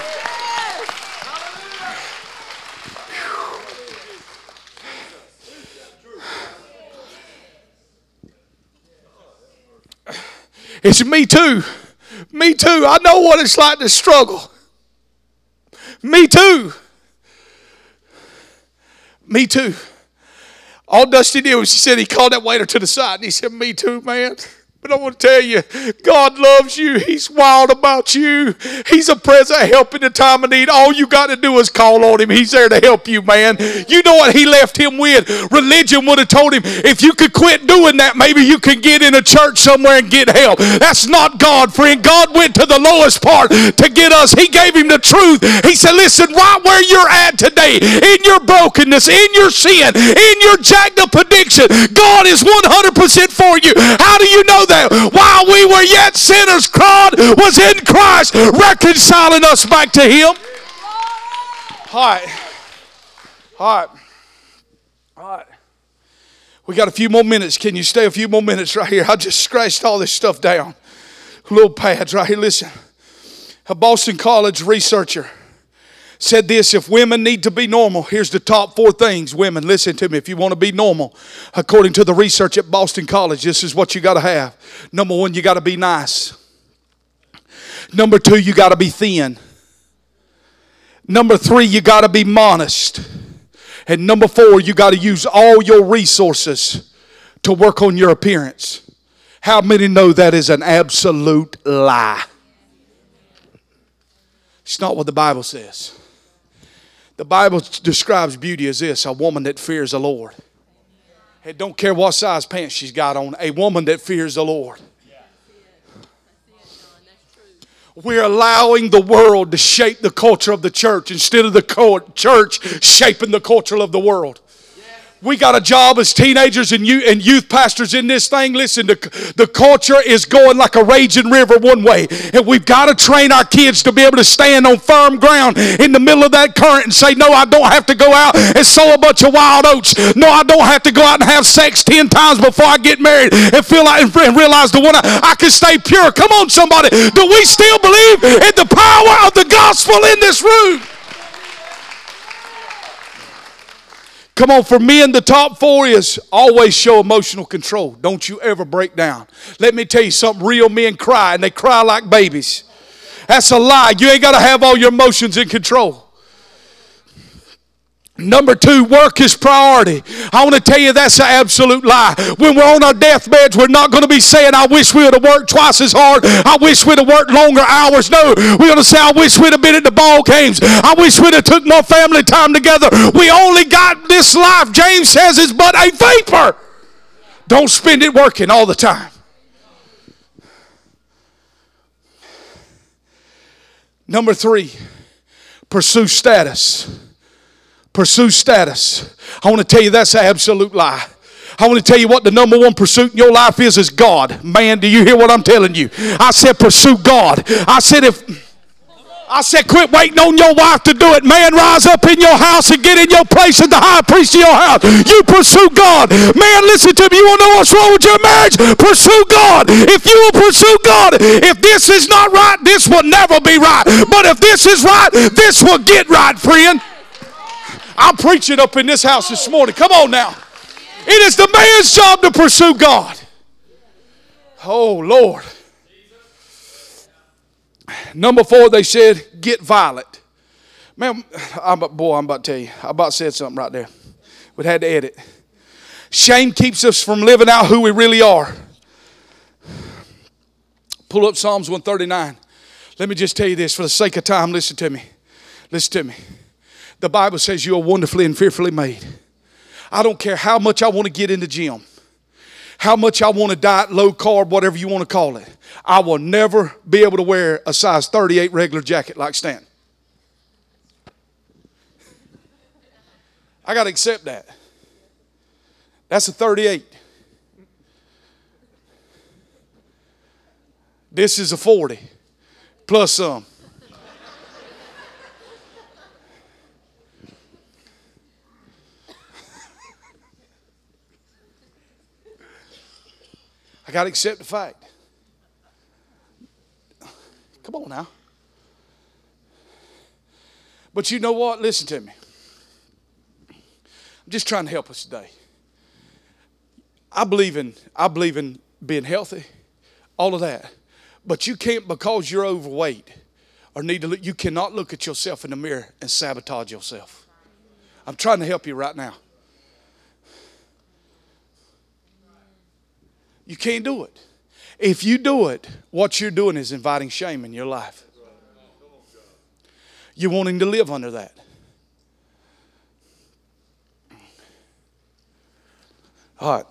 It's me too. Me too. I know what it's like to struggle. Me too. Me too. All Dusty did was he said he called that waiter to the side and he said, Me too, man. But I want to tell you, God loves you. He's wild about you. He's a present help in the time of need. All you got to do is call on him. He's there to help you, man. You know what he left him with? Religion would have told him, if you could quit doing that, maybe you can get in a church somewhere and get help. That's not God, friend. God went to the lowest part to get us. He gave him the truth. He said, listen, right where you're at today, in your brokenness, in your sin, in your jacked up addiction, God is 100% for you. How do you know that? That while we were yet sinners, God was in Christ reconciling us back to Him. All right. All right. All right. We got a few more minutes. Can you stay a few more minutes right here? I just scratched all this stuff down. Little pads right here. Listen. A Boston College researcher said this if women need to be normal, here's the top four things. Women, listen to me. If you want to be normal, according to the research at Boston College, this is what you got to have. Number one, you got to be nice. Number two, you got to be thin. Number three, you got to be modest. And number four, you got to use all your resources to work on your appearance. How many know that is an absolute lie? It's not what the Bible says. The Bible describes beauty as this a woman that fears the Lord. It don't care what size pants she's got on, a woman that fears the Lord. We're allowing the world to shape the culture of the church instead of the church shaping the culture of the world. We got a job as teenagers and youth, and youth pastors in this thing. Listen, the, the culture is going like a raging river one way. And we've got to train our kids to be able to stand on firm ground in the middle of that current and say, No, I don't have to go out and sow a bunch of wild oats. No, I don't have to go out and have sex 10 times before I get married and feel like and realize the one I, I can stay pure. Come on, somebody. Do we still believe in the power of the gospel in this room? Come on, for men, the top four is always show emotional control. Don't you ever break down. Let me tell you something real men cry, and they cry like babies. That's a lie. You ain't got to have all your emotions in control. Number two, work is priority. I want to tell you that's an absolute lie. When we're on our deathbeds, we're not going to be saying, I wish we would have worked twice as hard. I wish we'd have worked longer hours. No, we're going to say, I wish we'd have been at the ball games. I wish we'd have took more family time together. We only got this life, James says, is but a vapor. Don't spend it working all the time. Number three, pursue status. Pursue status. I want to tell you that's an absolute lie. I want to tell you what the number one pursuit in your life is is God. Man, do you hear what I'm telling you? I said pursue God. I said if I said, quit waiting on your wife to do it. Man, rise up in your house and get in your place as the high priest of your house. You pursue God. Man, listen to me. You want to know what's wrong with your marriage? Pursue God. If you will pursue God, if this is not right, this will never be right. But if this is right, this will get right, friend. I'm preaching up in this house this morning. Come on now. It is the man's job to pursue God. Oh, Lord. Number four, they said, get violent. Man, I'm, boy, I'm about to tell you. I about said something right there. But had to edit. Shame keeps us from living out who we really are. Pull up Psalms 139. Let me just tell you this for the sake of time. Listen to me. Listen to me. The Bible says you are wonderfully and fearfully made. I don't care how much I want to get in the gym, how much I want to diet, low carb, whatever you want to call it. I will never be able to wear a size 38 regular jacket like Stan. I got to accept that. That's a 38. This is a 40 plus some. Got to accept the fact. Come on now. But you know what? Listen to me. I'm just trying to help us today. I believe in I believe in being healthy, all of that. But you can't because you're overweight or need to look, you cannot look at yourself in the mirror and sabotage yourself. I'm trying to help you right now. You can't do it. If you do it, what you're doing is inviting shame in your life. You're wanting to live under that. All right.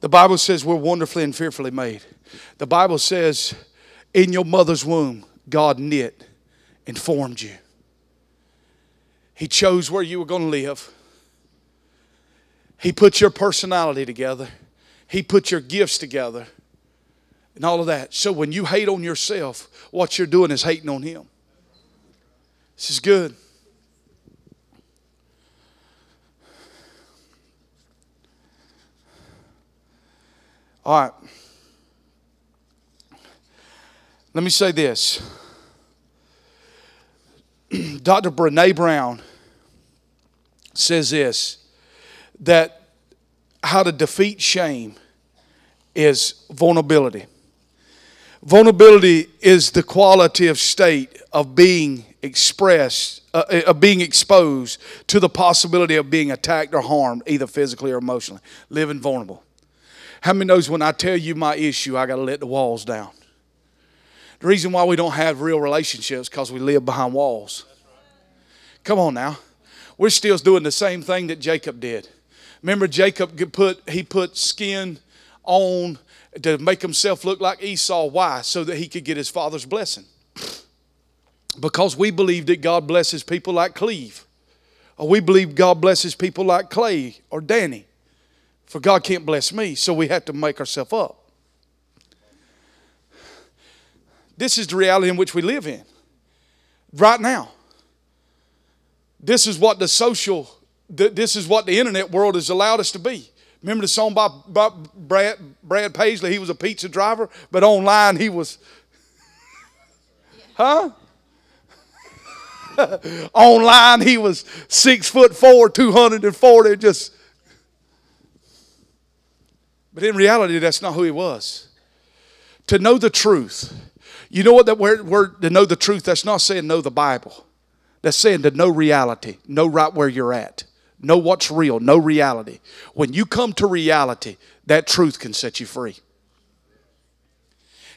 The Bible says we're wonderfully and fearfully made. The Bible says in your mother's womb, God knit and formed you. He chose where you were going to live. He put your personality together. He put your gifts together and all of that. So when you hate on yourself, what you're doing is hating on Him. This is good. All right. Let me say this. Dr. Brene Brown says this that how to defeat shame is vulnerability. Vulnerability is the quality of state of being expressed, uh, uh, of being exposed to the possibility of being attacked or harmed, either physically or emotionally. Living vulnerable. How many knows when I tell you my issue, I got to let the walls down? The reason why we don't have real relationships because we live behind walls. Come on now. We're still doing the same thing that Jacob did. Remember, Jacob put he put skin on to make himself look like Esau. Why? So that he could get his father's blessing. Because we believe that God blesses people like Cleve, or we believe God blesses people like Clay or Danny. For God can't bless me, so we have to make ourselves up. This is the reality in which we live in right now. This is what the social this is what the internet world has allowed us to be. Remember the song by, by Brad, Brad Paisley? He was a pizza driver, but online he was, huh? online he was six foot four, 240, just. But in reality, that's not who he was. To know the truth, you know what that word, word to know the truth, that's not saying know the Bible. That's saying to know reality, know right where you're at, know what's real, know reality. When you come to reality, that truth can set you free.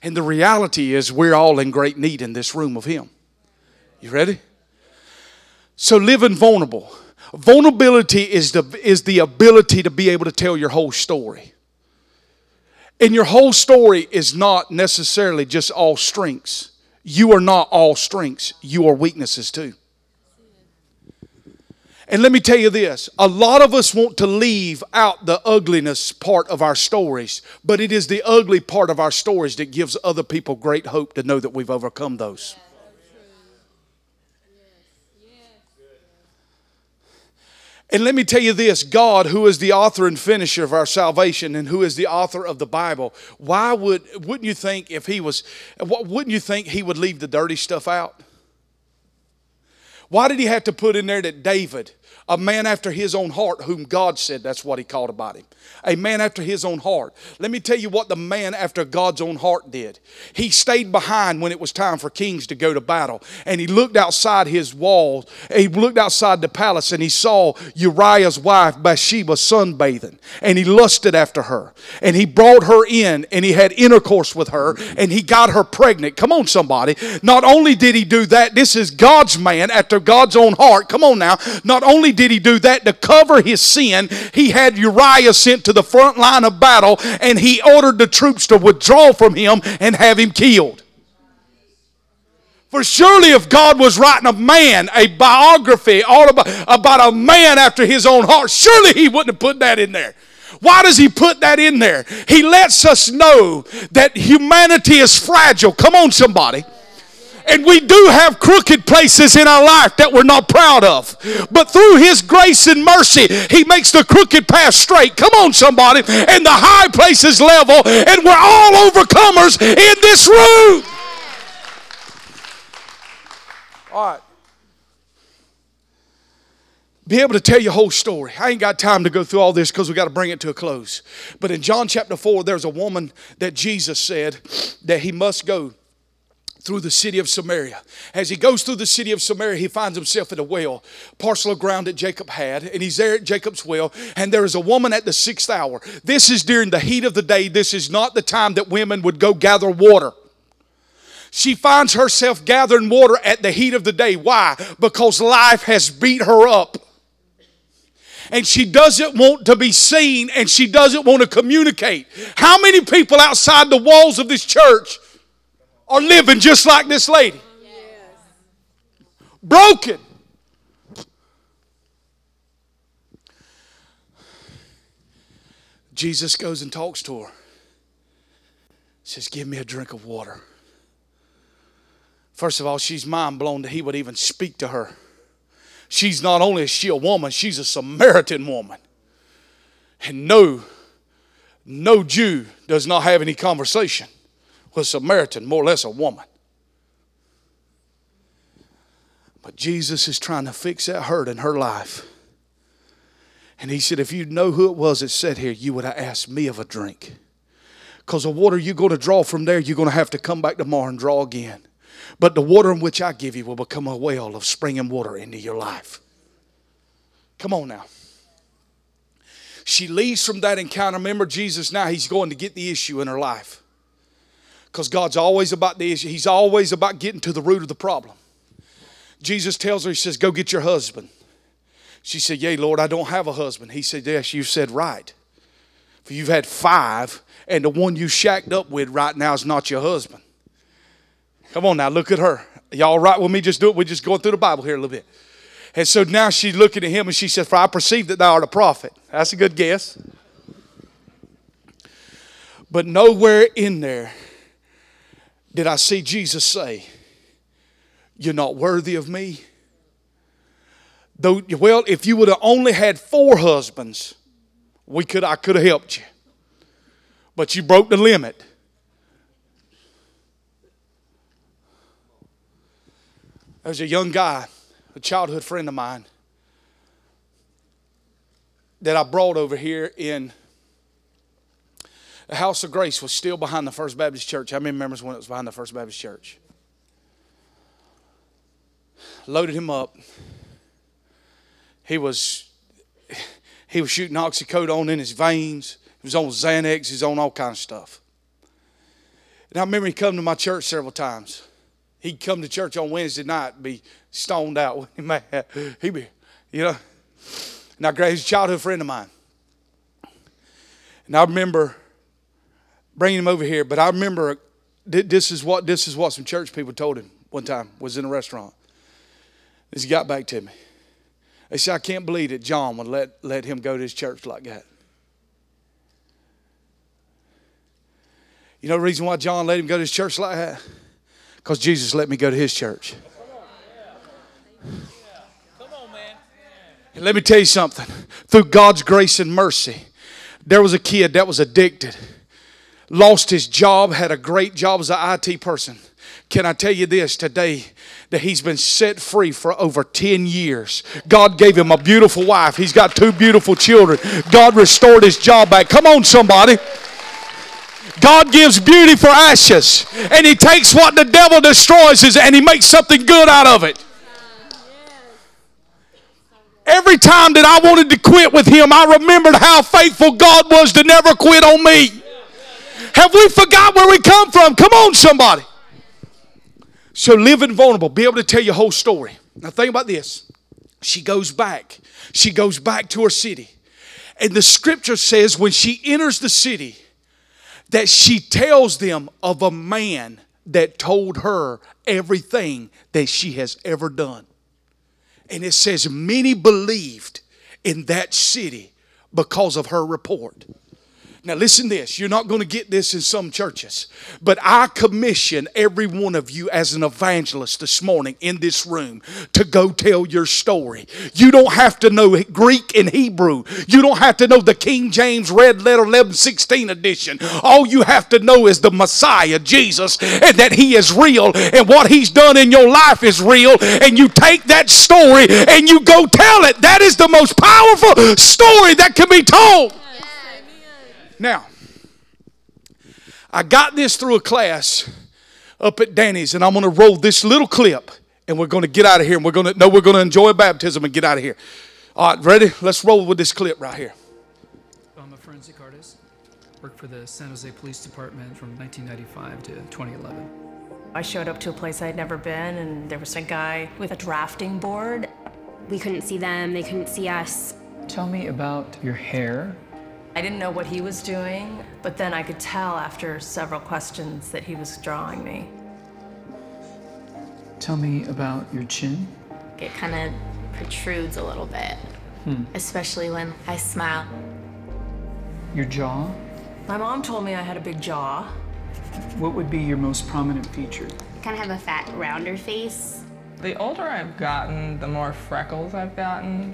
And the reality is, we're all in great need in this room of Him. You ready? So, living vulnerable. Vulnerability is the, is the ability to be able to tell your whole story. And your whole story is not necessarily just all strengths. You are not all strengths, you are weaknesses too. And let me tell you this a lot of us want to leave out the ugliness part of our stories, but it is the ugly part of our stories that gives other people great hope to know that we've overcome those. And let me tell you this God, who is the author and finisher of our salvation and who is the author of the Bible, why would, wouldn't you think if he was, wouldn't you think he would leave the dirty stuff out? Why did he have to put in there that David, a man after his own heart, whom God said that's what he called about him. A man after his own heart. Let me tell you what the man after God's own heart did. He stayed behind when it was time for kings to go to battle. And he looked outside his walls. He looked outside the palace and he saw Uriah's wife Bathsheba sunbathing. And he lusted after her. And he brought her in and he had intercourse with her and he got her pregnant. Come on, somebody. Not only did he do that, this is God's man after God's own heart. Come on now. Not only did he do that to cover his sin, he had Uriah sent to the front line of battle and he ordered the troops to withdraw from him and have him killed. For surely, if God was writing a man, a biography all about, about a man after his own heart, surely he wouldn't have put that in there. Why does he put that in there? He lets us know that humanity is fragile. Come on, somebody. And we do have crooked places in our life that we're not proud of. But through His grace and mercy, He makes the crooked path straight. Come on, somebody. And the high places level. And we're all overcomers in this room. All right. Be able to tell your whole story. I ain't got time to go through all this because we got to bring it to a close. But in John chapter 4, there's a woman that Jesus said that he must go through the city of Samaria. As he goes through the city of Samaria, he finds himself at a well, parcel of ground that Jacob had, and he's there at Jacob's well, and there is a woman at the sixth hour. This is during the heat of the day. This is not the time that women would go gather water. She finds herself gathering water at the heat of the day. Why? Because life has beat her up. And she doesn't want to be seen and she doesn't want to communicate. How many people outside the walls of this church are living just like this lady. Broken. Jesus goes and talks to her. Says, Give me a drink of water. First of all, she's mind blown that he would even speak to her. She's not only is she a woman, she's a Samaritan woman. And no, no Jew does not have any conversation was Samaritan, more or less a woman. But Jesus is trying to fix that hurt in her life. And he said, If you know who it was that sat here, you would have asked me of a drink. Because the water you're going to draw from there, you're going to have to come back tomorrow and draw again. But the water in which I give you will become a well of springing water into your life. Come on now. She leaves from that encounter. Remember, Jesus now, he's going to get the issue in her life. Because God's always about the issue, He's always about getting to the root of the problem. Jesus tells her, He says, Go get your husband. She said, Yea, Lord, I don't have a husband. He said, Yes, you said right. For you've had five, and the one you shacked up with right now is not your husband. Come on now, look at her. Y'all right with me? Just do it. We're just going through the Bible here a little bit. And so now she's looking at him and she says, For I perceive that thou art a prophet. That's a good guess. But nowhere in there did I see Jesus say, You're not worthy of me? Though, well, if you would have only had four husbands, we could, I could have helped you. But you broke the limit. There's a young guy, a childhood friend of mine, that I brought over here in the House of Grace was still behind the First Baptist Church. How many remembers when it was behind the First Baptist Church? loaded him up. He was he was shooting oxycodone in his veins. He was on Xanax. He was on all kinds of stuff. And I remember he come to my church several times. He'd come to church on Wednesday night, be stoned out. He'd be, you know. Now, he's a childhood friend of mine. And I remember bringing him over here, but I remember this is what this is what some church people told him one time. Was in a restaurant. He got back to me, they said, "I can't believe that John would let let him go to his church like that." You know the reason why John let him go to his church like that? Because Jesus let me go to his church. And let me tell you something. Through God's grace and mercy, there was a kid that was addicted, lost his job, had a great job as an IT person. Can I tell you this today? That he's been set free for over 10 years. God gave him a beautiful wife. He's got two beautiful children. God restored his job back. Come on, somebody. God gives beauty for ashes, and He takes what the devil destroys and He makes something good out of it. Every time that I wanted to quit with Him, I remembered how faithful God was to never quit on me. Have we forgot where we come from? Come on, somebody. So, living vulnerable, be able to tell your whole story. Now, think about this. She goes back. She goes back to her city. And the scripture says when she enters the city, that she tells them of a man that told her everything that she has ever done. And it says, many believed in that city because of her report. Now, listen this. You're not going to get this in some churches, but I commission every one of you as an evangelist this morning in this room to go tell your story. You don't have to know Greek and Hebrew, you don't have to know the King James Red Letter 1116 edition. All you have to know is the Messiah, Jesus, and that He is real and what He's done in your life is real. And you take that story and you go tell it. That is the most powerful story that can be told. Now, I got this through a class up at Danny's, and I'm going to roll this little clip, and we're going to get out of here. And we're going to no, we're going to enjoy baptism and get out of here. All right, ready? Let's roll with this clip right here. I'm a forensic artist. Worked for the San Jose Police Department from 1995 to 2011. I showed up to a place I'd never been, and there was a guy with a drafting board. We couldn't see them, they couldn't see us. Tell me about your hair I didn't know what he was doing, but then I could tell after several questions that he was drawing me. Tell me about your chin. It kind of protrudes a little bit, hmm. especially when I smile. Your jaw? My mom told me I had a big jaw. What would be your most prominent feature? I kind of have a fat, rounder face. The older I've gotten, the more freckles I've gotten.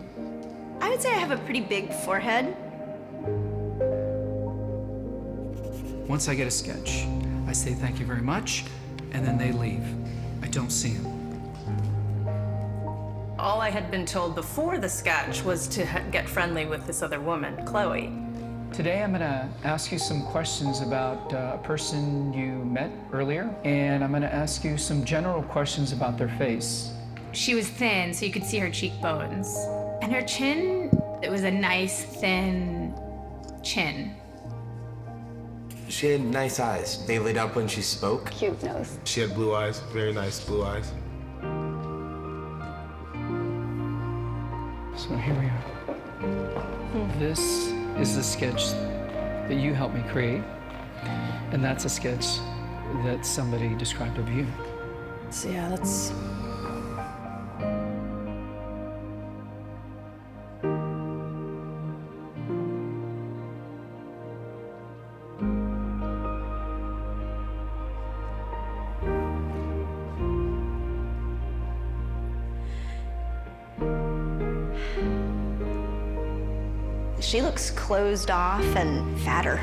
I would say I have a pretty big forehead. Once I get a sketch, I say thank you very much, and then they leave. I don't see them. All I had been told before the sketch was to get friendly with this other woman, Chloe. Today I'm going to ask you some questions about uh, a person you met earlier, and I'm going to ask you some general questions about their face. She was thin, so you could see her cheekbones. And her chin, it was a nice, thin chin. She had nice eyes. They lit up when she spoke. Cute nose. She had blue eyes, very nice blue eyes. So here we are. Hmm. This is the sketch that you helped me create, and that's a sketch that somebody described of you. So yeah, that's looks closed off and fatter,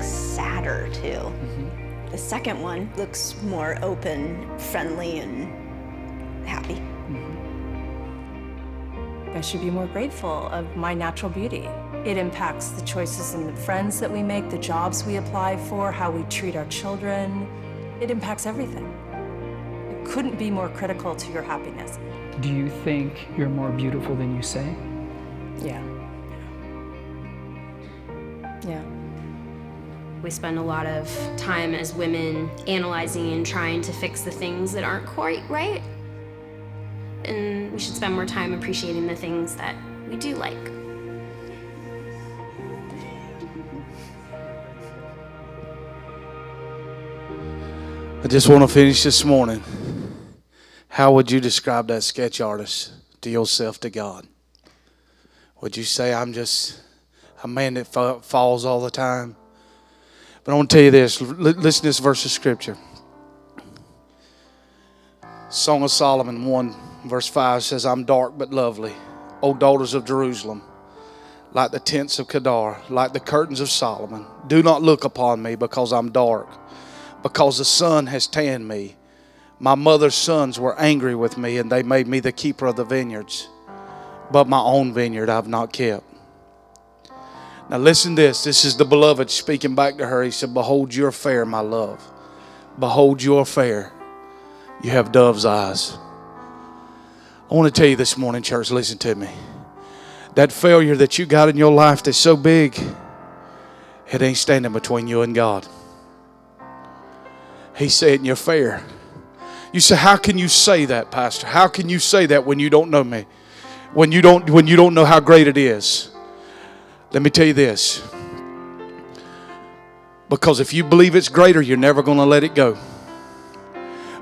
sadder too. Mm-hmm. The second one looks more open, friendly, and happy. Mm-hmm. I should be more grateful of my natural beauty. It impacts the choices and the friends that we make, the jobs we apply for, how we treat our children. It impacts everything. It couldn't be more critical to your happiness. Do you think you're more beautiful than you say? Yeah. Yeah. We spend a lot of time as women analyzing and trying to fix the things that aren't quite right. And we should spend more time appreciating the things that we do like. I just want to finish this morning. How would you describe that sketch artist to yourself, to God? Would you say, I'm just a man that fa- falls all the time? But I want to tell you this listen to this verse of Scripture. Song of Solomon 1, verse 5 says, I'm dark but lovely, O daughters of Jerusalem, like the tents of Kedar, like the curtains of Solomon. Do not look upon me because I'm dark because the sun has tanned me. My mother's sons were angry with me, and they made me the keeper of the vineyards. But my own vineyard I've not kept. Now, listen this. This is the beloved speaking back to her. He said, Behold, you're fair, my love. Behold, you're fair. You have dove's eyes. I want to tell you this morning, church, listen to me. That failure that you got in your life that's so big, it ain't standing between you and God. He's saying you're fair. You say, how can you say that, Pastor? How can you say that when you don't know me? When you don't when you don't know how great it is? Let me tell you this. Because if you believe it's greater, you're never going to let it go.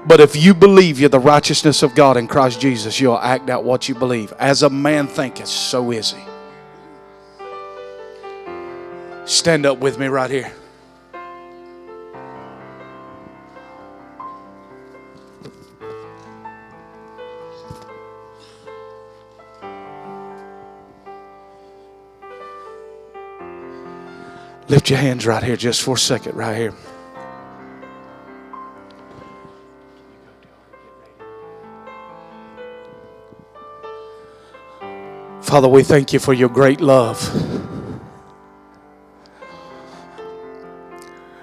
But if you believe you're the righteousness of God in Christ Jesus, you'll act out what you believe. As a man thinketh, so is he. Stand up with me right here. Lift your hands right here just for a second, right here. Father, we thank you for your great love.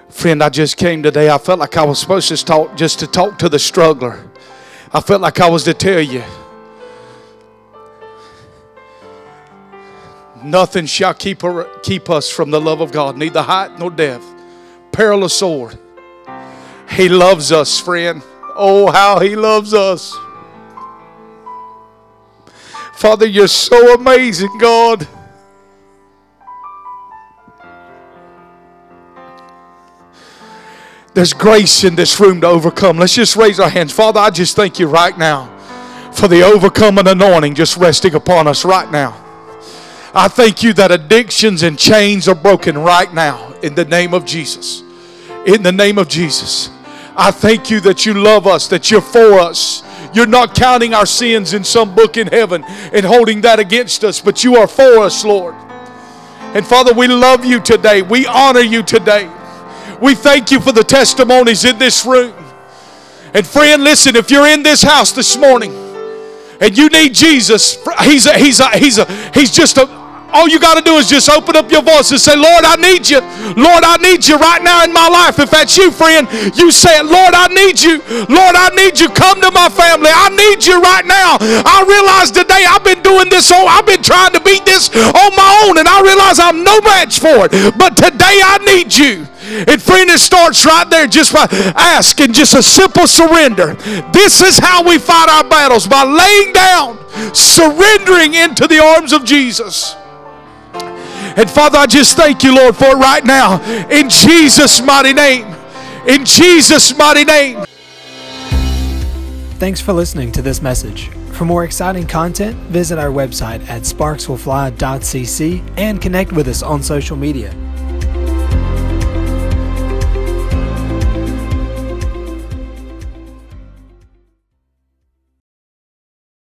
Friend, I just came today. I felt like I was supposed to talk just to talk to the struggler. I felt like I was to tell you. Nothing shall keep, her, keep us from the love of God, neither height nor depth, peril or sword. He loves us, friend. Oh, how He loves us. Father, you're so amazing, God. There's grace in this room to overcome. Let's just raise our hands. Father, I just thank you right now for the overcoming anointing just resting upon us right now. I thank you that addictions and chains are broken right now in the name of Jesus. In the name of Jesus. I thank you that you love us, that you're for us. You're not counting our sins in some book in heaven and holding that against us, but you are for us, Lord. And Father, we love you today. We honor you today. We thank you for the testimonies in this room. And friend, listen, if you're in this house this morning and you need Jesus, he's a, he's a, he's a, he's just a all you got to do is just open up your voice and say, Lord, I need you. Lord, I need you right now in my life. If that's you, friend, you say Lord, I need you. Lord, I need you. Come to my family. I need you right now. I realize today I've been doing this, oh, I've been trying to beat this on my own, and I realize I'm no match for it. But today I need you. And friend, it starts right there just by asking, just a simple surrender. This is how we fight our battles by laying down, surrendering into the arms of Jesus. And Father, I just thank you, Lord, for it right now. In Jesus' mighty name. In Jesus' mighty name. Thanks for listening to this message. For more exciting content, visit our website at sparkswillfly.cc and connect with us on social media.